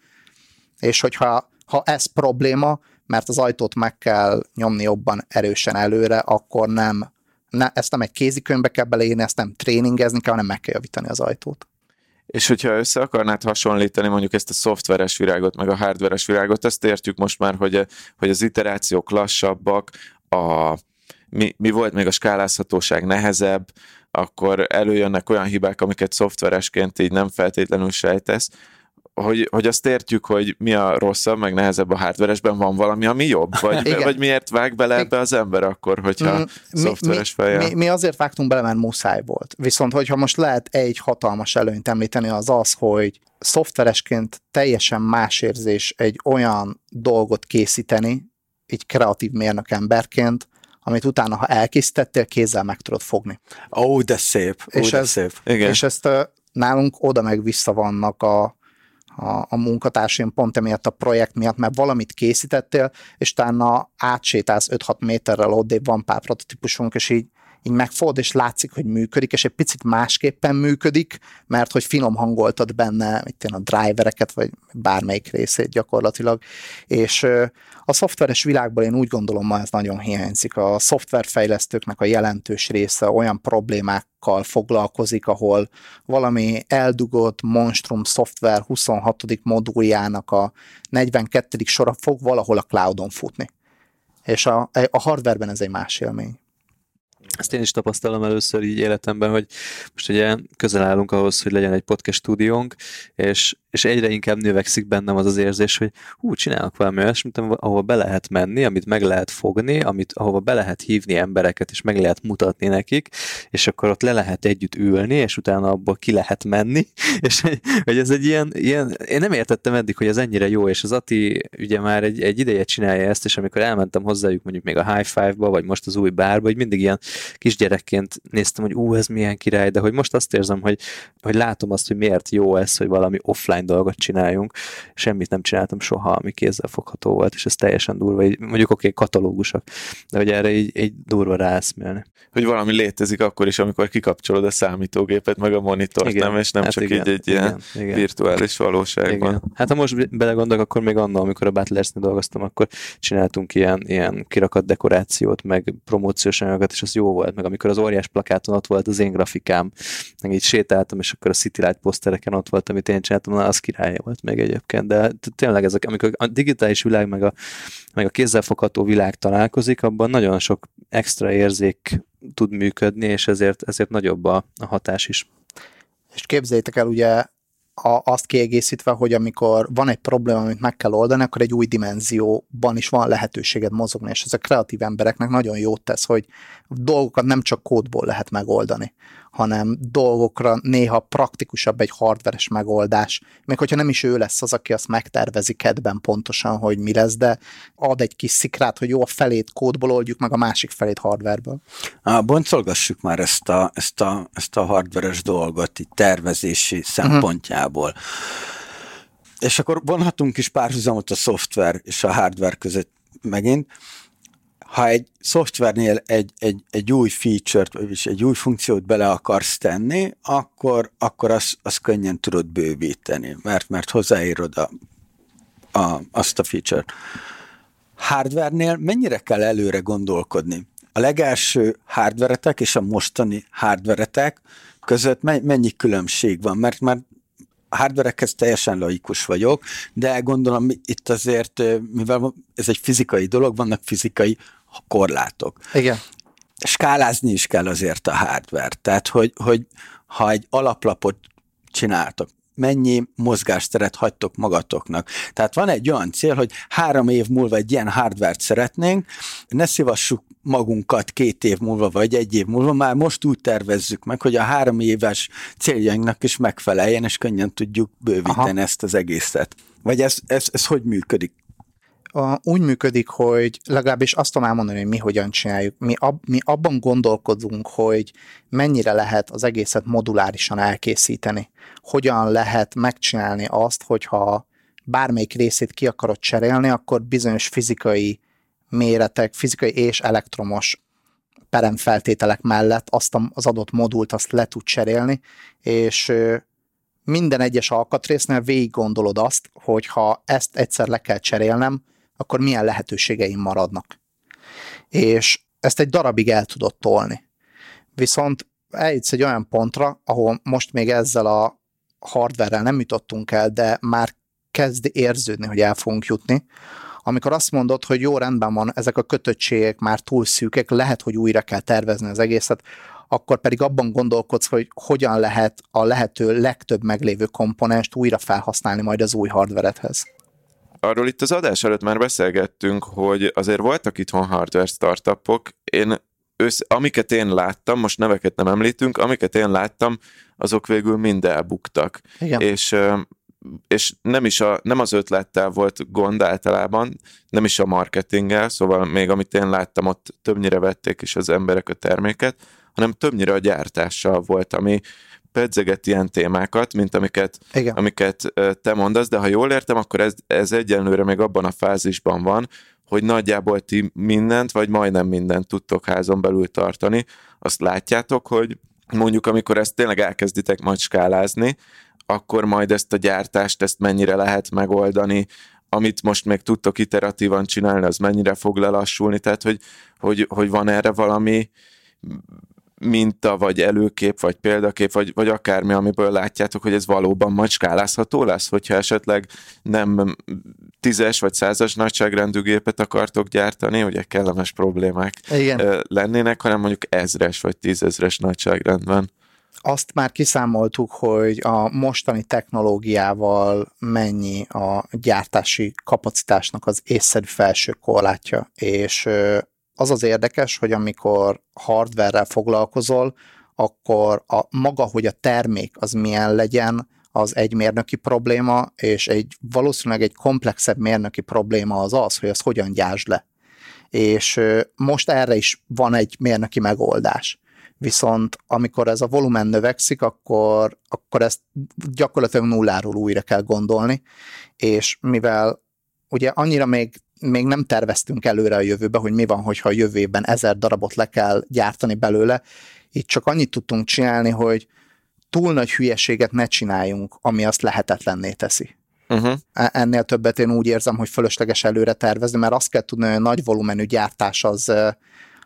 És hogyha ha ez probléma, mert az ajtót meg kell nyomni jobban erősen előre, akkor nem, ne, ezt nem egy kézikönyvbe kell beleírni, ezt nem tréningezni kell, hanem meg kell javítani az ajtót. És hogyha össze akarnád hasonlítani mondjuk ezt a szoftveres világot, meg a hardveres világot, azt értjük most már, hogy, hogy az iterációk lassabbak, a, mi, mi volt még a skálázhatóság nehezebb, akkor előjönnek olyan hibák, amiket szoftveresként így nem feltétlenül sejtesz, hogy, hogy azt értjük, hogy mi a rosszabb, meg nehezebb a hardveresben, van valami, ami jobb? Vagy, Igen. vagy miért vág bele ebbe az ember akkor, hogyha Mm, szoftveres fejjel? Mi, mi azért vágtunk bele, mert muszáj volt. Viszont, hogyha most lehet egy hatalmas előnyt említeni, az az, hogy szoftveresként teljesen más érzés egy olyan dolgot készíteni, egy kreatív mérnök emberként, amit utána, ha elkészítettél, kézzel meg tudod fogni. Ó, de szép, ó, És de ez- szép. Igen. És ezt nálunk oda meg vissza vannak a, a, a munkatársaim pont emiatt a projekt miatt, mert valamit készítettél, és utána átsétálsz 5-6 méterrel odébb van pár prototípusunk, és így, így megfogod, és látszik, hogy működik, és egy picit másképpen működik, mert hogy finom hangoltad benne itt a drivereket, vagy bármelyik részét gyakorlatilag, és a szoftveres világban én úgy gondolom, ma ez nagyon hiányzik. A szoftverfejlesztőknek a jelentős része olyan problémákkal foglalkozik, ahol valami eldugott monstrum szoftver 26. moduljának a 42. sora fog valahol a cloudon futni. És a, a hardwareben ez egy más élmény. Ezt én is tapasztalom először így életemben, hogy most ugye közel állunk ahhoz, hogy legyen egy podcast stúdiónk, és, és egyre inkább növekszik bennem az az érzés, hogy hú, csinálok valami olyasmit, ahova be lehet menni, amit meg lehet fogni, amit, ahova be lehet hívni embereket, és meg lehet mutatni nekik, és akkor ott le lehet együtt ülni, és utána abból ki lehet menni, és hogy ez egy ilyen, ilyen én nem értettem eddig, hogy ez ennyire jó, és az Ati ugye már egy, egy ideje csinálja ezt, és amikor elmentem hozzájuk mondjuk még a High Five-ba, vagy most az új bárba, hogy mindig ilyen kisgyerekként néztem, hogy ú, ez milyen király, de hogy most azt érzem, hogy, hogy látom azt, hogy miért jó ez, hogy valami offline dolgot csináljunk. Semmit nem csináltam soha, ami kézzel fogható volt, és ez teljesen durva. Így, mondjuk oké, okay, katalógusok, de hogy erre így, egy durva ráeszmélni. Hogy valami létezik akkor is, amikor kikapcsolod a számítógépet, meg a monitort, igen, nem, és nem hát csak igen, így egy igen, ilyen igen. virtuális valóságban. Igen. Hát ha most belegondolok, akkor még annól, amikor a Battlers-nél dolgoztam, akkor csináltunk ilyen, ilyen kirakat dekorációt, meg promóciós anyagokat, és az jó volt, meg amikor az óriás plakáton ott volt az én grafikám, meg így sétáltam, és akkor a City Light posztereken ott volt, amit én csináltam, na, az királya volt még egyébként, de tényleg ezek, amikor a digitális világ meg a, meg a kézzelfogható világ találkozik, abban nagyon sok extra érzék tud működni, és ezért, ezért nagyobb a, a hatás is. És képzeljétek el, ugye a, azt kiegészítve, hogy amikor van egy probléma, amit meg kell oldani, akkor egy új dimenzióban is van lehetőséged mozogni, és ez a kreatív embereknek nagyon jót tesz, hogy dolgokat nem csak kódból lehet megoldani, hanem dolgokra néha praktikusabb egy hardveres megoldás. Még hogyha nem is ő lesz az, aki azt megtervezi kedben pontosan, hogy mi lesz, de ad egy kis szikrát, hogy jó, a felét kódból oldjuk meg a másik felét hardverből. Boncolgassuk már ezt a, ezt a, ezt a hardveres dolgot itt tervezési mhm. szempontjából. Uh-huh. És akkor vonhatunk is párhuzamot a szoftver és a hardware között megint ha egy szoftvernél egy, egy, egy új feature-t, vagyis egy új funkciót bele akarsz tenni, akkor, akkor azt az könnyen tudod bővíteni, mert, mert hozzáírod a, a, azt a feature-t. Hardware-nél mennyire kell előre gondolkodni? A legelső hardveretek és a mostani hardveretek között mennyi különbség van? Mert már hardverekhez teljesen laikus vagyok, de gondolom itt azért, mivel ez egy fizikai dolog, vannak fizikai korlátok. Igen. Skálázni is kell azért a hardware. Tehát, hogy, hogy ha egy alaplapot csináltok, mennyi mozgásteret hagytok magatoknak. Tehát van egy olyan cél, hogy három év múlva egy ilyen hardware szeretnénk, ne szivassuk magunkat két év múlva, vagy egy év múlva, már most úgy tervezzük meg, hogy a három éves céljainknak is megfeleljen, és könnyen tudjuk bővíteni Aha. ezt az egészet. Vagy ez, ez, ez hogy működik? Úgy működik, hogy legalábbis azt tudom elmondani, hogy mi hogyan csináljuk. Mi, ab, mi abban gondolkodunk, hogy mennyire lehet az egészet modulárisan elkészíteni. Hogyan lehet megcsinálni azt, hogyha bármelyik részét ki akarod cserélni, akkor bizonyos fizikai méretek, fizikai és elektromos peremfeltételek mellett azt az adott modult azt le tud cserélni, és minden egyes alkatrésznél végig gondolod azt, hogy ha ezt egyszer le kell cserélnem, akkor milyen lehetőségeim maradnak. És ezt egy darabig el tudod tolni. Viszont eljutsz egy olyan pontra, ahol most még ezzel a hardverrel nem jutottunk el, de már kezd érződni, hogy el fogunk jutni, amikor azt mondod, hogy jó, rendben van, ezek a kötöttségek már túl szűkek, lehet, hogy újra kell tervezni az egészet, akkor pedig abban gondolkodsz, hogy hogyan lehet a lehető legtöbb meglévő komponenst újra felhasználni majd az új hardveredhez arról itt az adás előtt már beszélgettünk, hogy azért voltak itthon hardware startupok, én össz, amiket én láttam, most neveket nem említünk, amiket én láttam, azok végül mind elbuktak. Igen. És és nem is a, nem az ötlettel volt gond általában, nem is a marketinggel, szóval még amit én láttam, ott többnyire vették is az emberek a terméket, hanem többnyire a gyártással volt, ami pedzeget ilyen témákat, mint amiket, amiket te mondasz, de ha jól értem, akkor ez, ez egyenlőre még abban a fázisban van, hogy nagyjából ti mindent, vagy majdnem mindent tudtok házon belül tartani, azt látjátok, hogy mondjuk amikor ezt tényleg elkezditek majd skálázni, akkor majd ezt a gyártást, ezt mennyire lehet megoldani, amit most még tudtok iteratívan csinálni, az mennyire fog lelassulni, tehát hogy, hogy, hogy van erre valami minta, vagy előkép, vagy példakép, vagy, vagy akármi, amiből látjátok, hogy ez valóban majd skálázható lesz, hogyha esetleg nem tízes vagy százas nagyságrendű gépet akartok gyártani, ugye kellemes problémák Igen. lennének, hanem mondjuk ezres vagy tízezres nagyságrendben. Azt már kiszámoltuk, hogy a mostani technológiával mennyi a gyártási kapacitásnak az észszerű felső korlátja, és az az érdekes, hogy amikor hardware foglalkozol, akkor a maga, hogy a termék az milyen legyen, az egy mérnöki probléma, és egy valószínűleg egy komplexebb mérnöki probléma az az, hogy az hogyan gyásd le. És most erre is van egy mérnöki megoldás. Viszont amikor ez a volumen növekszik, akkor, akkor ezt gyakorlatilag nulláról újra kell gondolni, és mivel ugye annyira még még nem terveztünk előre a jövőbe, hogy mi van, hogyha a jövőben ezer darabot le kell gyártani belőle. Itt csak annyit tudtunk csinálni, hogy túl nagy hülyeséget ne csináljunk, ami azt lehetetlenné teszi. Uh-huh. Ennél többet én úgy érzem, hogy fölösleges előre tervezni, mert azt kell tudni, hogy a nagy volumenű gyártás az,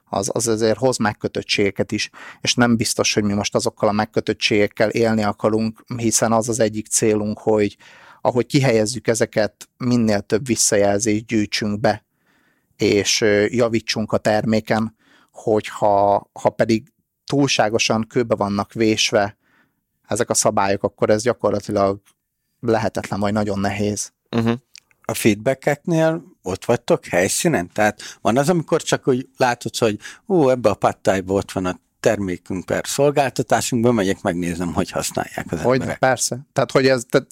az, az azért hoz megkötöttségeket is, és nem biztos, hogy mi most azokkal a megkötöttségekkel élni akarunk, hiszen az az egyik célunk, hogy ahogy kihelyezzük ezeket, minél több visszajelzést gyűjtsünk be, és javítsunk a terméken, hogyha ha pedig túlságosan kőbe vannak vésve ezek a szabályok, akkor ez gyakorlatilag lehetetlen, vagy nagyon nehéz. Uh-huh. A feedbackeknél ott vagytok helyszínen? Tehát van az, amikor csak úgy látod, hogy ó, ebbe a pattájba ott van a termékünk per szolgáltatásunk, bemegyek, megnézem, hogy használják az hogy, emberek. Persze. Tehát, hogy ez tehát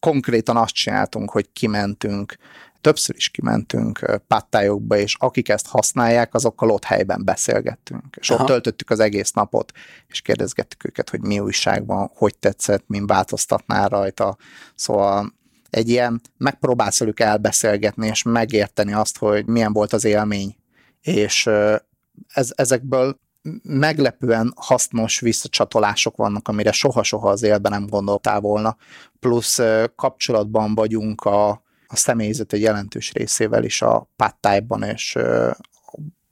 konkrétan azt csináltunk, hogy kimentünk, többször is kimentünk pattályokba, és akik ezt használják, azokkal ott helyben beszélgettünk. És Aha. ott töltöttük az egész napot, és kérdezgettük őket, hogy mi újság van, hogy tetszett, min változtatná rajta. Szóval egy ilyen, megpróbálsz velük elbeszélgetni, és megérteni azt, hogy milyen volt az élmény. És ez, ezekből meglepően hasznos visszacsatolások vannak, amire soha-soha az életben nem gondoltál volna, plusz kapcsolatban vagyunk a, a személyzet egy jelentős részével is a pattájban, és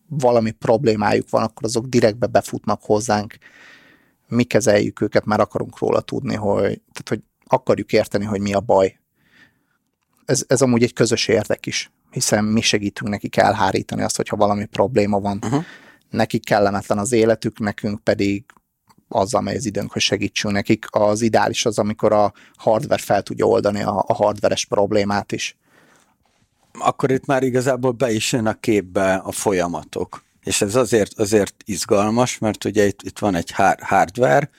valami problémájuk van, akkor azok direktbe befutnak hozzánk, mi kezeljük őket, már akarunk róla tudni, hogy, tehát, hogy akarjuk érteni, hogy mi a baj. Ez, ez amúgy egy közös érdek is, hiszen mi segítünk nekik elhárítani azt, hogyha valami probléma van. Uh-huh nekik kellemetlen az életük, nekünk pedig azzal megy az időnk, hogy segítsünk nekik. Az ideális az, amikor a hardware fel tudja oldani a, a hardveres problémát is. Akkor itt már igazából be is jön a képbe a folyamatok. És ez azért, azért izgalmas, mert ugye itt, itt van egy hardware,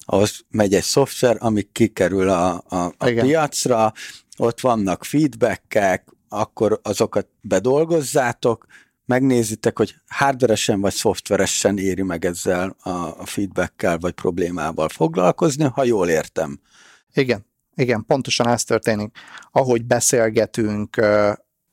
ahhoz megy egy szoftver, ami kikerül a, a, a piacra, ott vannak feedbackek, akkor azokat bedolgozzátok, megnézitek, hogy hardveresen vagy szoftveresen éri meg ezzel a, feedbackkel vagy problémával foglalkozni, ha jól értem. Igen, igen, pontosan ez történik. Ahogy beszélgetünk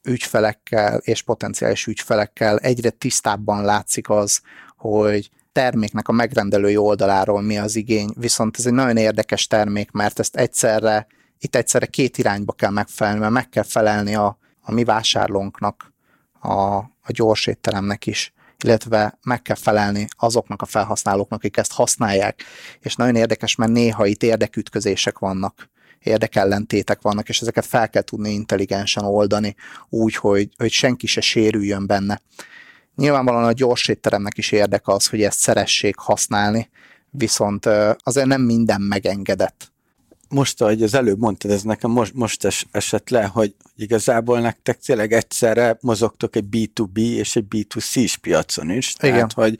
ügyfelekkel és potenciális ügyfelekkel, egyre tisztábban látszik az, hogy terméknek a megrendelői oldaláról mi az igény, viszont ez egy nagyon érdekes termék, mert ezt egyszerre, itt egyszerre két irányba kell megfelelni, mert meg kell felelni a, a mi vásárlónknak, a, a gyors étteremnek is, illetve meg kell felelni azoknak a felhasználóknak, akik ezt használják. És nagyon érdekes, mert néha itt érdekütközések vannak, érdekellentétek vannak, és ezeket fel kell tudni intelligensen oldani, úgy, hogy, hogy senki se sérüljön benne. Nyilvánvalóan a gyors étteremnek is érdek az, hogy ezt szeressék használni, viszont azért nem minden megengedett most, ahogy az előbb mondtad, ez nekem most, most es, esett le, hogy igazából nektek tényleg egyszerre mozogtok egy B2B és egy B2C-s piacon is. Igen. Tehát, hogy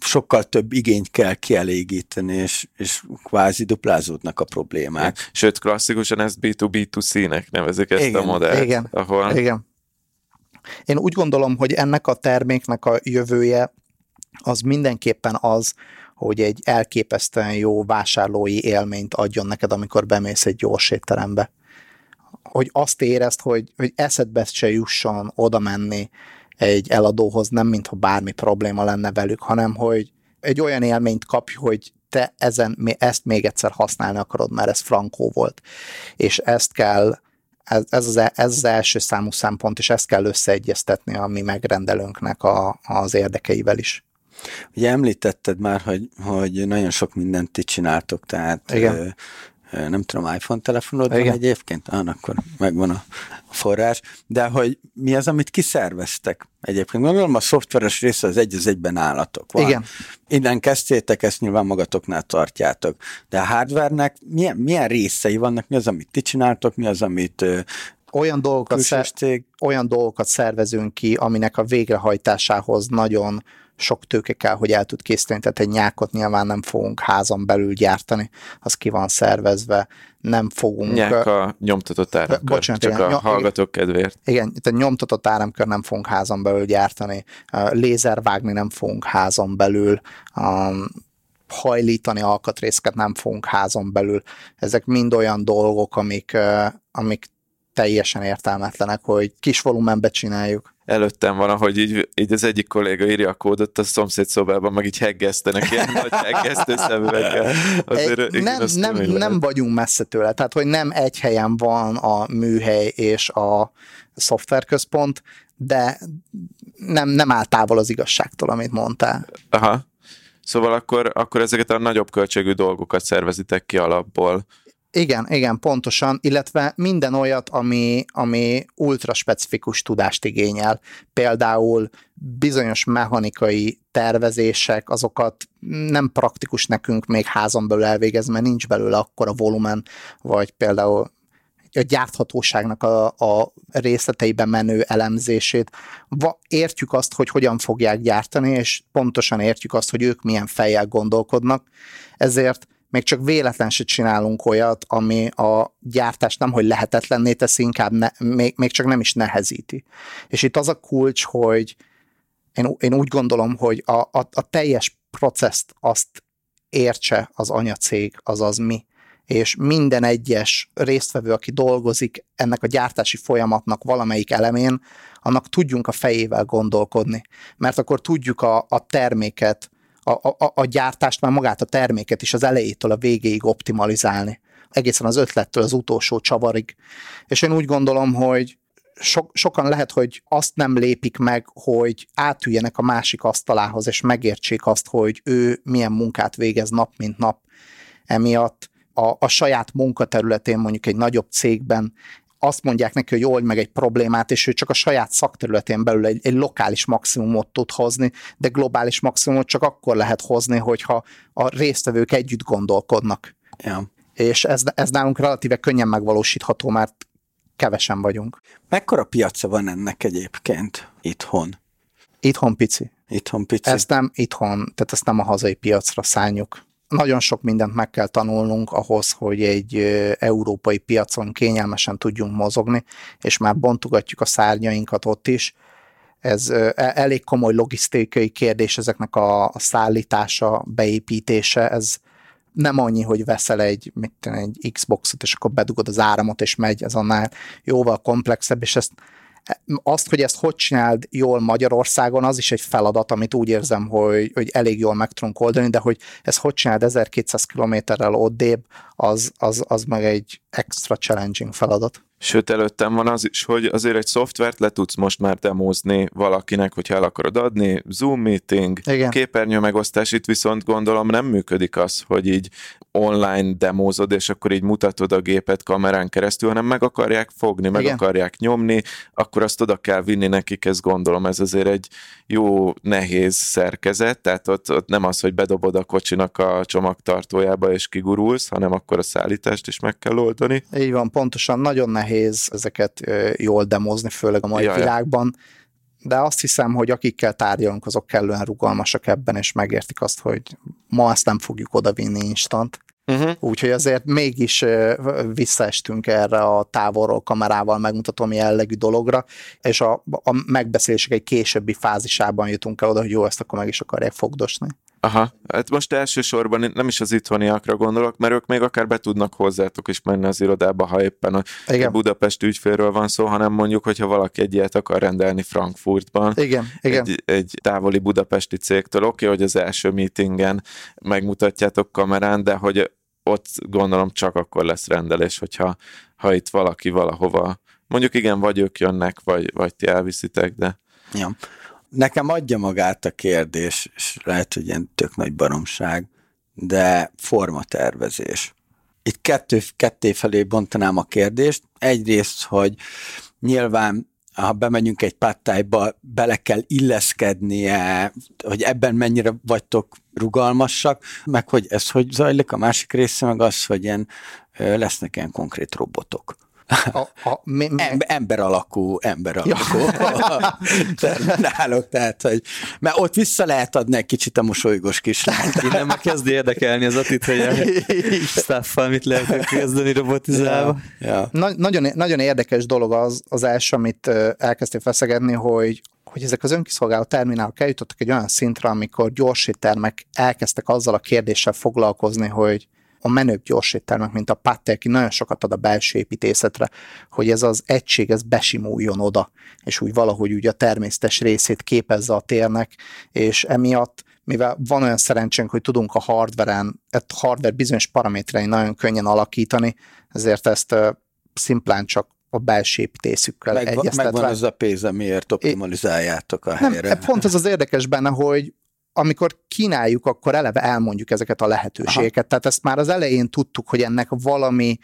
sokkal több igényt kell kielégíteni, és, és kvázi duplázódnak a problémák. Sőt, klasszikusan ezt B2B2C-nek nevezik ezt igen, a modellt. Igen, ahol... igen. Én úgy gondolom, hogy ennek a terméknek a jövője az mindenképpen az, hogy egy elképesztően jó vásárlói élményt adjon neked, amikor bemész egy gyors étterembe. hogy azt érezd, hogy, hogy eszedbe se jusson oda menni egy eladóhoz, nem mintha bármi probléma lenne velük, hanem hogy egy olyan élményt kapj, hogy te ezen, ezt még egyszer használni akarod, mert ez frankó volt. És ezt kell, ez, ez, az, ez az első számú szempont, és ezt kell összeegyeztetni a mi megrendelőnknek a, az érdekeivel is. Ugye említetted már, hogy, hogy nagyon sok mindent ti csináltok, tehát Igen nem tudom, iPhone telefonod van egyébként? Ah, akkor megvan a forrás. De hogy mi az, amit kiszerveztek egyébként? Gondolom a szoftveres része az egy az egyben állatok van. Igen. Innen kezdtétek, ezt nyilván magatoknál tartjátok. De a hardware-nek milyen, milyen részei vannak? Mi az, amit ti csináltok? Mi az, amit olyan dolgokat, szer- olyan dolgokat szervezünk ki, aminek a végrehajtásához nagyon sok tőke kell, hogy el tud készíteni, tehát egy nyákot nyilván nem fogunk házon belül gyártani, az ki van szervezve, nem fogunk... Nyák a nyomtatott áramkör, bocsánat, csak igen, a hallgatók kedvéért. Igen, tehát nyomtatott áramkör nem fogunk házon belül gyártani, lézer vágni nem fogunk házon belül, hajlítani alkatrészket nem fogunk házon belül. Ezek mind olyan dolgok, amik, amik teljesen értelmetlenek, hogy kis volumenbe csináljuk előttem van, ahogy így, így az egyik kolléga írja a kódot a szomszéd szobában, meg így heggesztenek ilyen nagy heggesztő szemüveggel. Azért, nem, nem, nem vagyunk messze tőle, tehát hogy nem egy helyen van a műhely és a szoftverközpont, de nem, nem áll távol az igazságtól, amit mondtál. Aha. Szóval akkor, akkor ezeket a nagyobb költségű dolgokat szervezitek ki alapból. Igen, igen, pontosan, illetve minden olyat, ami, ami ultra specifikus tudást igényel. Például bizonyos mechanikai tervezések, azokat nem praktikus nekünk még házon belül elvégezni, mert nincs belőle akkora volumen, vagy például a gyárthatóságnak a, a részleteiben menő elemzését. Va, értjük azt, hogy hogyan fogják gyártani, és pontosan értjük azt, hogy ők milyen fejjel gondolkodnak, ezért még csak véletlen se csinálunk olyat, ami a gyártást nem, hogy lehetetlenné teszi, inkább ne, még, még csak nem is nehezíti. És itt az a kulcs, hogy én, én úgy gondolom, hogy a, a, a teljes processzt azt értse az anyacég, azaz mi, és minden egyes résztvevő, aki dolgozik ennek a gyártási folyamatnak valamelyik elemén, annak tudjunk a fejével gondolkodni. Mert akkor tudjuk a, a terméket a, a, a gyártást, már magát a terméket is az elejétől a végéig optimalizálni. Egészen az ötlettől az utolsó csavarig. És én úgy gondolom, hogy so, sokan lehet, hogy azt nem lépik meg, hogy átüljenek a másik asztalához, és megértsék azt, hogy ő milyen munkát végez nap, mint nap. Emiatt a, a saját munkaterületén, mondjuk egy nagyobb cégben azt mondják neki, hogy old meg egy problémát, és ő csak a saját szakterületén belül egy, egy lokális maximumot tud hozni, de globális maximumot csak akkor lehet hozni, hogyha a résztvevők együtt gondolkodnak. Ja. És ez, ez nálunk relatíve könnyen megvalósítható, mert kevesen vagyunk. Mekkora piaca van ennek egyébként itthon? Itthon pici. Itthon pici. Ezt nem itthon, tehát ezt nem a hazai piacra szálljuk nagyon sok mindent meg kell tanulnunk ahhoz, hogy egy európai piacon kényelmesen tudjunk mozogni, és már bontogatjuk a szárnyainkat ott is. Ez e, elég komoly logisztikai kérdés ezeknek a, szállítása, beépítése, ez nem annyi, hogy veszel egy, mit, egy Xboxot, és akkor bedugod az áramot, és megy, ez annál jóval komplexebb, és ezt azt, hogy ezt hogy csináld jól Magyarországon, az is egy feladat, amit úgy érzem, hogy, hogy elég jól meg tudunk oldani, de hogy ezt hogy csináld 1200 kilométerrel odébb, az, az, az meg egy extra challenging feladat. Sőt, előttem van az is, hogy azért egy szoftvert le tudsz most már demózni valakinek, hogyha el akarod adni, Zoom meeting, Igen. képernyő megosztás, itt viszont gondolom nem működik az, hogy így online demózod, és akkor így mutatod a gépet kamerán keresztül, hanem meg akarják fogni, meg Igen. akarják nyomni, akkor azt oda kell vinni nekik, ez gondolom, ez azért egy jó, nehéz szerkezet, tehát ott, ott nem az, hogy bedobod a kocsinak a csomagtartójába és kigurulsz, hanem akkor a szállítást is meg kell oldani. Így van, pontosan, nagyon nehéz ezeket jól demozni, főleg a mai Jaj. világban, de azt hiszem, hogy akikkel tárgyalunk, azok kellően rugalmasak ebben, és megértik azt, hogy ma ezt nem fogjuk odavinni instant. Uh-huh. Úgyhogy azért mégis visszaestünk erre a távolról kamerával megmutatom jellegű dologra, és a, a megbeszélések egy későbbi fázisában jutunk el oda, hogy jó, ezt akkor meg is akarják fogdosni. Aha, hát most elsősorban nem is az itthoniakra gondolok, mert ők még akár be tudnak hozzátok is menni az irodába, ha éppen a Igen. Budapest ügyfélről van szó, hanem mondjuk, hogyha valaki egy ilyet akar rendelni Frankfurtban, Igen, igen. egy, egy távoli budapesti cégtől. Oké, okay, hogy az első meetingen megmutatjátok kamerán, de hogy ott gondolom csak akkor lesz rendelés, hogyha ha itt valaki valahova, mondjuk igen, vagy ők jönnek, vagy, vagy ti elviszitek, de... Ja. Nekem adja magát a kérdés, és lehet, hogy ilyen tök nagy baromság, de formatervezés. Itt kettő, ketté felé bontanám a kérdést. Egyrészt, hogy nyilván ha bemegyünk egy pattájba, bele kell illeszkednie, hogy ebben mennyire vagytok rugalmasak, meg hogy ez hogy zajlik, a másik része meg az, hogy ilyen, lesznek ilyen konkrét robotok. A, a, mi, mi, Em, ember alakú, ember alakú ja. terminálok, tehát, hogy mert ott vissza lehet adni egy kicsit a mosolygós kislányt. Innen már kezd érdekelni az Atit, hogy a staffal mit lehet kezdeni robotizálva. Ja. Ja. Na, nagyon, nagyon érdekes dolog az, az első, amit elkezdtél feszegetni, hogy hogy ezek az önkiszolgáló terminálok eljutottak egy olyan szintre, amikor gyorsítermek elkezdtek azzal a kérdéssel foglalkozni, hogy a menőbb gyorséttermek, mint a Patte, aki nagyon sokat ad a belső építészetre, hogy ez az egység, ez besimuljon oda, és úgy valahogy úgy a természetes részét képezze a térnek, és emiatt mivel van olyan szerencsénk, hogy tudunk a hardveren, a hardware bizonyos paramétrein nagyon könnyen alakítani, ezért ezt uh, szimplán csak a belső építészükkel Meg, egyeztetve. megvan az a pénz, miért optimalizáljátok a Nem, helyre. pont ez az érdekes benne, hogy amikor kínáljuk, akkor eleve elmondjuk ezeket a lehetőségeket. Tehát ezt már az elején tudtuk, hogy ennek valami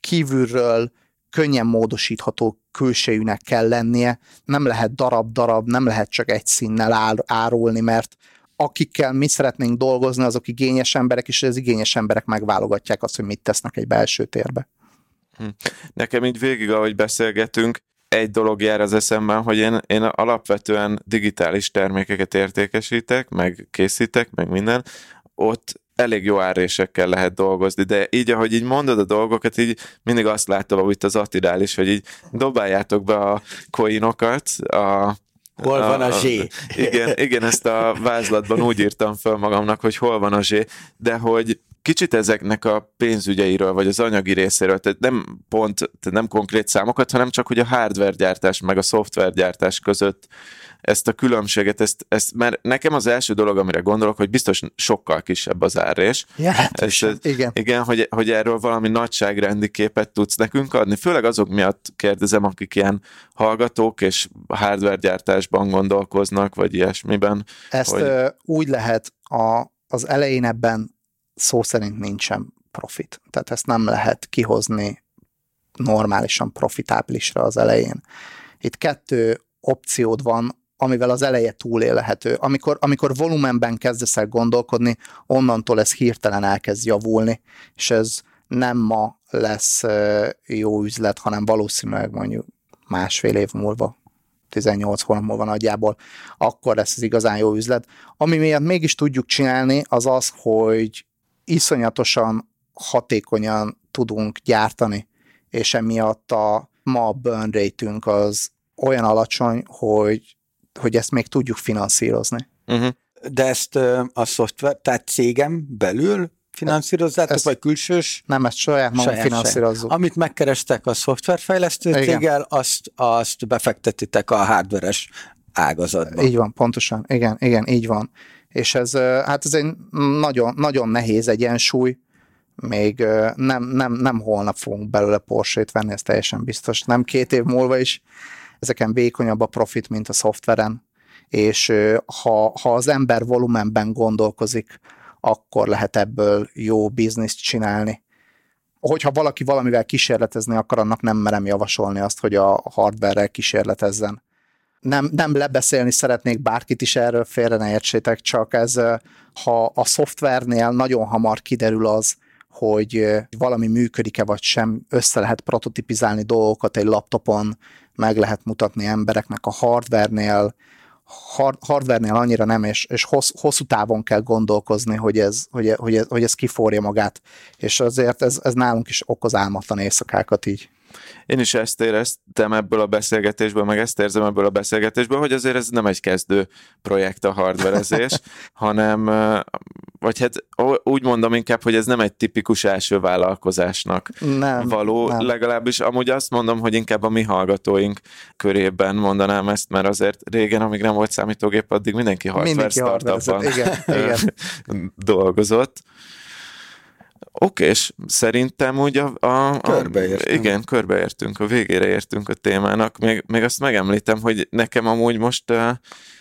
kívülről könnyen módosítható külsejűnek kell lennie. Nem lehet darab-darab, nem lehet csak egy színnel ár- árulni, mert akikkel mi szeretnénk dolgozni, azok igényes emberek, és az igényes emberek megválogatják azt, hogy mit tesznek egy belső térbe. Hm. Nekem így végig, ahogy beszélgetünk, egy dolog jár az eszemben, hogy én, én alapvetően digitális termékeket értékesítek, meg készítek, meg minden, ott elég jó árésekkel lehet dolgozni, de így, ahogy így mondod a dolgokat, így mindig azt látom, ahogy itt az Attidál is, hogy így dobáljátok be a coinokat, a, Hol van a zsé? Igen, igen, ezt a vázlatban úgy írtam föl magamnak, hogy hol van a zsé, de hogy kicsit ezeknek a pénzügyeiről, vagy az anyagi részéről, tehát nem pont, tehát nem konkrét számokat, hanem csak, hogy a hardware gyártás meg a szoftver gyártás között ezt a különbséget, ezt, ezt, mert nekem az első dolog, amire gondolok, hogy biztos sokkal kisebb az árés. Ja, hát és, igen. Igen, hogy, hogy erről valami nagyságrendi képet tudsz nekünk adni. Főleg azok miatt kérdezem, akik ilyen hallgatók és hardware gyártásban gondolkoznak, vagy ilyesmiben. Ezt hogy... úgy lehet a, az elején ebben szó szerint nincsen profit. Tehát ezt nem lehet kihozni normálisan profitábilisra az elején. Itt kettő opciód van, amivel az eleje túlélhető. Amikor, amikor volumenben kezdesz el gondolkodni, onnantól ez hirtelen elkezd javulni, és ez nem ma lesz jó üzlet, hanem valószínűleg mondjuk másfél év múlva, 18 hónap múlva nagyjából, akkor lesz ez igazán jó üzlet. Ami miatt mégis tudjuk csinálni, az az, hogy iszonyatosan hatékonyan tudunk gyártani, és emiatt a ma a burn rate az olyan alacsony, hogy, hogy ezt még tudjuk finanszírozni. Uh-huh. De ezt a szoftver, tehát cégem belül finanszírozzátok, ezt, vagy külsős? Nem, ezt saját magunk finanszírozzuk. Amit megkerestek a szoftverfejlesztő Igen. céggel, azt, azt befektetitek a hardveres ágazatba. Így van, pontosan. Igen, igen, így van és ez, hát ez egy nagyon, nagyon nehéz egyensúly, még nem, nem, nem holnap fogunk belőle Porsche-t venni, ez teljesen biztos, nem két év múlva is, ezeken vékonyabb a profit, mint a szoftveren, és ha, ha az ember volumenben gondolkozik, akkor lehet ebből jó bizniszt csinálni. Hogyha valaki valamivel kísérletezni akar, annak nem merem javasolni azt, hogy a hardware-rel kísérletezzen nem, nem lebeszélni szeretnék bárkit is erről, félre ne értsétek, csak ez, ha a szoftvernél nagyon hamar kiderül az, hogy valami működik-e vagy sem, össze lehet prototipizálni dolgokat egy laptopon, meg lehet mutatni embereknek a hardvernél, hard, hardvernél annyira nem, és, és hossz, hosszú távon kell gondolkozni, hogy ez, hogy, hogy, ez, hogy ez kiforja magát, és azért ez, ez nálunk is okoz álmatlan éjszakákat így Én is ezt éreztem ebből a beszélgetésből, meg ezt érzem ebből a beszélgetésből, hogy azért ez nem egy kezdő projekt a hardverezés, hanem, vagy hát úgy mondom inkább, hogy ez nem egy tipikus első vállalkozásnak nem, való, nem. legalábbis amúgy azt mondom, hogy inkább a mi hallgatóink körében mondanám ezt, mert azért régen, amíg nem volt számítógép, addig mindenki hardware Mindenki startupban igen, igen. dolgozott. Oké, és szerintem úgy a... a, a. Igen, körbeértünk, a végére értünk a témának. Még, még azt megemlítem, hogy nekem amúgy most uh,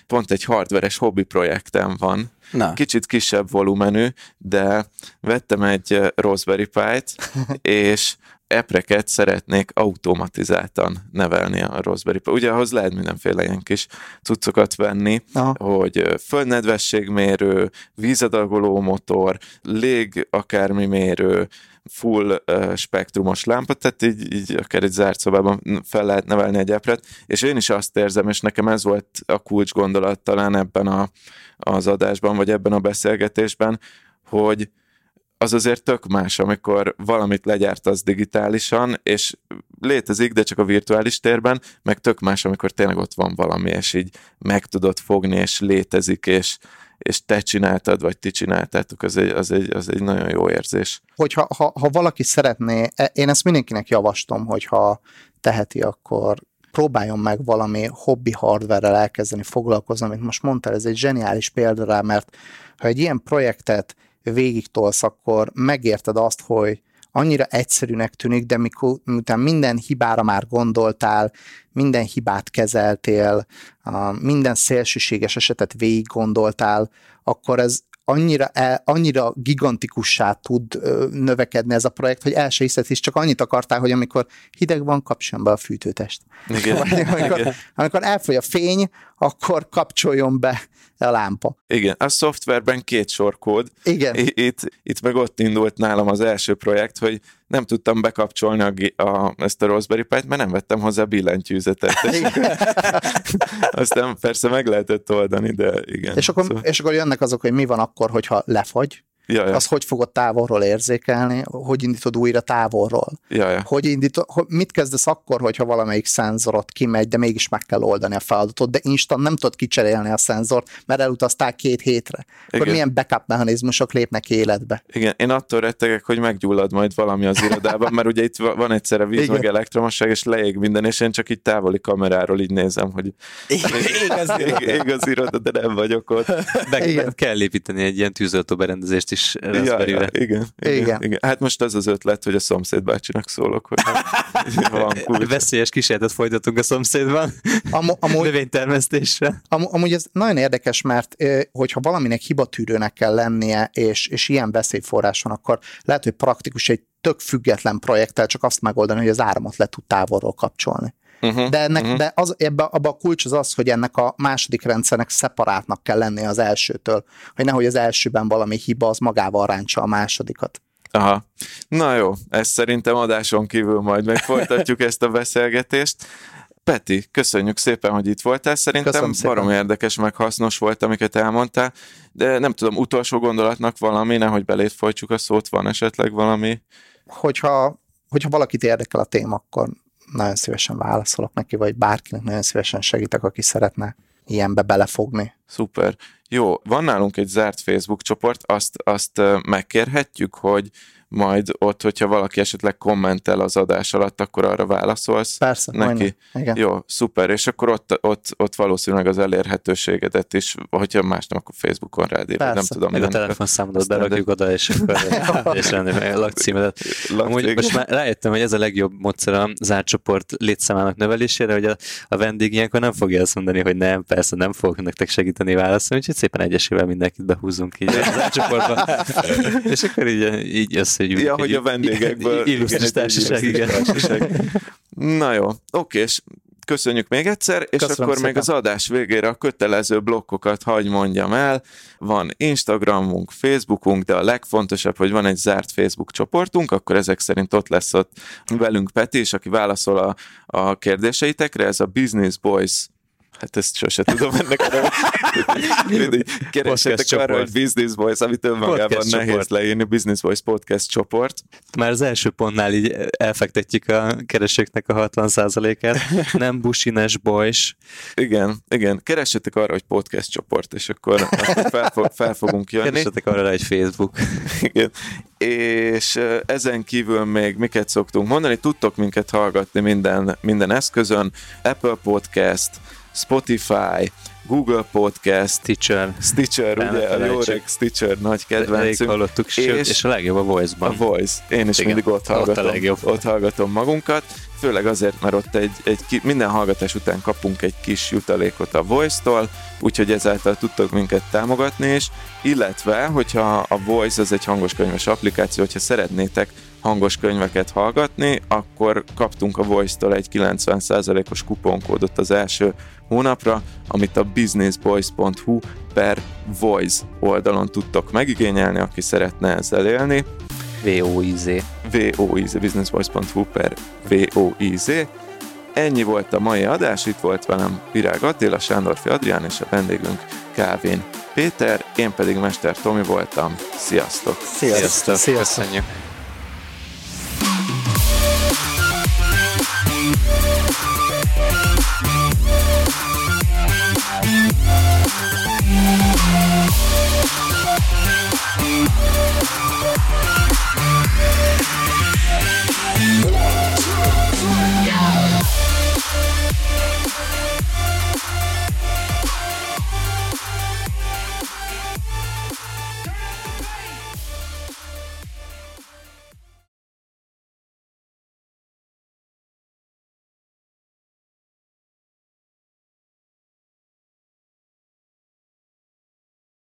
pont egy hardveres hobbi projektem van. Na. Kicsit kisebb volumenű, de vettem egy Raspberry Pi-t, és epreket szeretnék automatizáltan nevelni a Raspberry Pi. Ugye ahhoz lehet mindenféle ilyen kis cuccokat venni, Aha. hogy földnedvességmérő, vízadagoló motor, lég akármi mérő, full uh, spektrumos lámpa, tehát így, így akár egy zárt szobában fel lehet nevelni egy epret, és én is azt érzem, és nekem ez volt a kulcs gondolat talán ebben a, az adásban, vagy ebben a beszélgetésben, hogy az azért tök más, amikor valamit legyártasz digitálisan, és létezik, de csak a virtuális térben, meg tök más, amikor tényleg ott van valami, és így meg tudod fogni, és létezik, és, és te csináltad, vagy ti csináltátok, az egy, az egy, az egy nagyon jó érzés. Hogyha ha, ha valaki szeretné, e, én ezt mindenkinek javaslom, hogyha teheti, akkor próbáljon meg valami hobbi hardware-rel elkezdeni foglalkozni, amit most mondtál, ez egy zseniális példa rá, mert ha egy ilyen projektet végig tolsz, akkor megérted azt, hogy annyira egyszerűnek tűnik, de mikor, miután minden hibára már gondoltál, minden hibát kezeltél, minden szélsőséges esetet végig gondoltál, akkor ez annyira, el, annyira gigantikussá tud növekedni ez a projekt, hogy el se hiszed, és csak annyit akartál, hogy amikor hideg van, kapcsoljon be a fűtőtest. Igen. Amikor, Igen. amikor elfogy a fény, akkor kapcsoljon be a lámpa. Igen, a szoftverben két sor kód. Igen. Itt, itt meg ott indult nálam az első projekt, hogy nem tudtam bekapcsolni a, a, ezt a Raspberry Pi-t, mert nem vettem hozzá billentyűzetet. Aztán persze meg lehetett oldani, de igen. És akkor, Szóval, és akkor jönnek azok, hogy mi van akkor, hogyha lefagy, ja, ja, azt hogy fogod távolról érzékelni, hogy indítod újra távolról. ja, ja. Hogy indítod, hogy mit kezdesz akkor, hogyha valamelyik szenzorot kimegy, de mégis meg kell oldani a feladatot, de instant nem tudod kicserélni a szenzort, mert elutaztál két hétre. Akkor Igen. milyen backup mechanizmusok lépnek életbe? Igen, én attól rettegek, hogy meggyullad majd valami az irodában, mert ugye itt va- van egyszerre víz, Igen. meg elektromosság, és leég minden, és én csak így távoli kameráról így nézem, hogy ég, az iroda, de nem vagyok ott. Be kell építeni egy ilyen tűzoltó berendezést is Ja, raspberry ja, igen, igen, Igen. igen, igen. Hát most az az ötlet, hogy a szomszéd bácsinak szólok, hogy van kulcs. Veszélyes kísérletet folytatunk a szomszédban, Am- amúgy, növénytermesztésre. Am- amúgy ez nagyon érdekes, mert hogyha valaminek hibatűrőnek kell lennie, és, és ilyen veszélyforrás van, akkor lehet, hogy praktikus egy tök független projekttel csak azt megoldani, hogy az áramot le tud távolról kapcsolni. Uh-huh, De ennek, uh-huh. de az, ebbe, abba a kulcs az az, hogy ennek a második rendszernek szeparátnak kell lennie az elsőtől, hogy nehogy az elsőben valami hiba az magával ráncsa a másodikat. Aha. Na jó, ezt szerintem adáson kívül majd meg folytatjuk ezt a beszélgetést. Peti, köszönjük szépen, hogy itt voltál. Szerintem barom érdekes, meg hasznos volt, amiket elmondtál, de nem tudom, utolsó gondolatnak valami, nehogy belét folytsuk a szót, van esetleg valami? Hogyha, hogyha valakit érdekel a téma, akkor nagyon szívesen válaszolok neki, vagy bárkinek nagyon szívesen segítek, aki szeretne ilyenbe belefogni. Szuper. Jó, van nálunk egy zárt Facebook csoport, azt, azt megkérhetjük, hogy majd ott, hogyha valaki esetleg kommentel az adás alatt, akkor arra válaszolsz Persze, neki. majdnem. Igen. Jó, szuper, és akkor ott, ott, ott valószínűleg az elérhetőségedet is, hogyha más nem, akkor Facebookon rád írod, nem Persze. tudom. Meg a telefonszámodat berakjuk oda, és akkor és lenni meg a lakcímedet. Lak- Amúgy most már rájöttem, hogy ez a legjobb módszer a zárt csoport létszámának növelésére, hogy a, a vendég ilyenkor nem fogja azt mondani, hogy nem, persze nem fogok nektek segíteni válaszolni, úgyhogy szépen egyesével mindenkit behúzunk így a zárt csoportba. és akkor így, így összegyűjtjük. Ja, hogy a vendégekből. Illusztris társaság, igen. társaság. Na jó, oké, és köszönjük még egyszer, és Köszönöm akkor még szépen. az adás végére a kötelező blokkokat hagy mondjam el. Van Instagramunk, Facebookunk, de a legfontosabb, hogy van egy zárt Facebook csoportunk, akkor ezek szerint ott lesz ott velünk Peti, és aki válaszol a, a kérdéseitekre, ez a Business Boys Hát ezt sose tudom ennek a Mindig keressetek arra, hogy Business Voice, amit önmagában Podcast nehéz csoport. leírni, Business Voice Podcast csoport. Már az első pontnál így elfektetjük a keresőknek a 60%-át. Nem busines boys. Igen, igen, keressetek arra, hogy podcast csoport, és akkor, fel, fog, fel fogunk jönni. Keresetek arra egy Facebook. Igen. És ezen kívül még miket szoktunk mondani, tudtok minket hallgatni minden, minden eszközön, Apple Podcast, Spotify, Google Podcast. Stitcher, Ne ugye a reg Stitcher nagy kedvencünk. hallottuk, és, És- és a legjobb a Voice-ban. A Voice. Én is Igen, mindig ott ott a hallgatom, legjobb. ott hallgatom magunkat, főleg azért, mert ott egy, egy minden hallgatás után kapunk egy kis jutalékot a Voice-tól, úgyhogy ezáltal tudtok minket támogatni is, illetve, hogyha a Voice az egy hangoskönyves applikáció, hogyha szeretnétek hangos könyveket hallgatni, akkor kaptunk a Voice-tól egy 90%-os kuponkódot az első hónapra, amit a businessboys.hu per Voice oldalon tudtok megigényelni, aki szeretne ezzel élni. VOIZ. VOIZ, businessvoice.hu per VOIZ. Ennyi volt a mai adás, itt volt velem Virág Attila, Sándorfi Adrián és a vendégünk Kávén Péter, én pedig Mester Tomi voltam. Sziasztok! Sziasztok! Sziasztok. Köszönjük. Bye.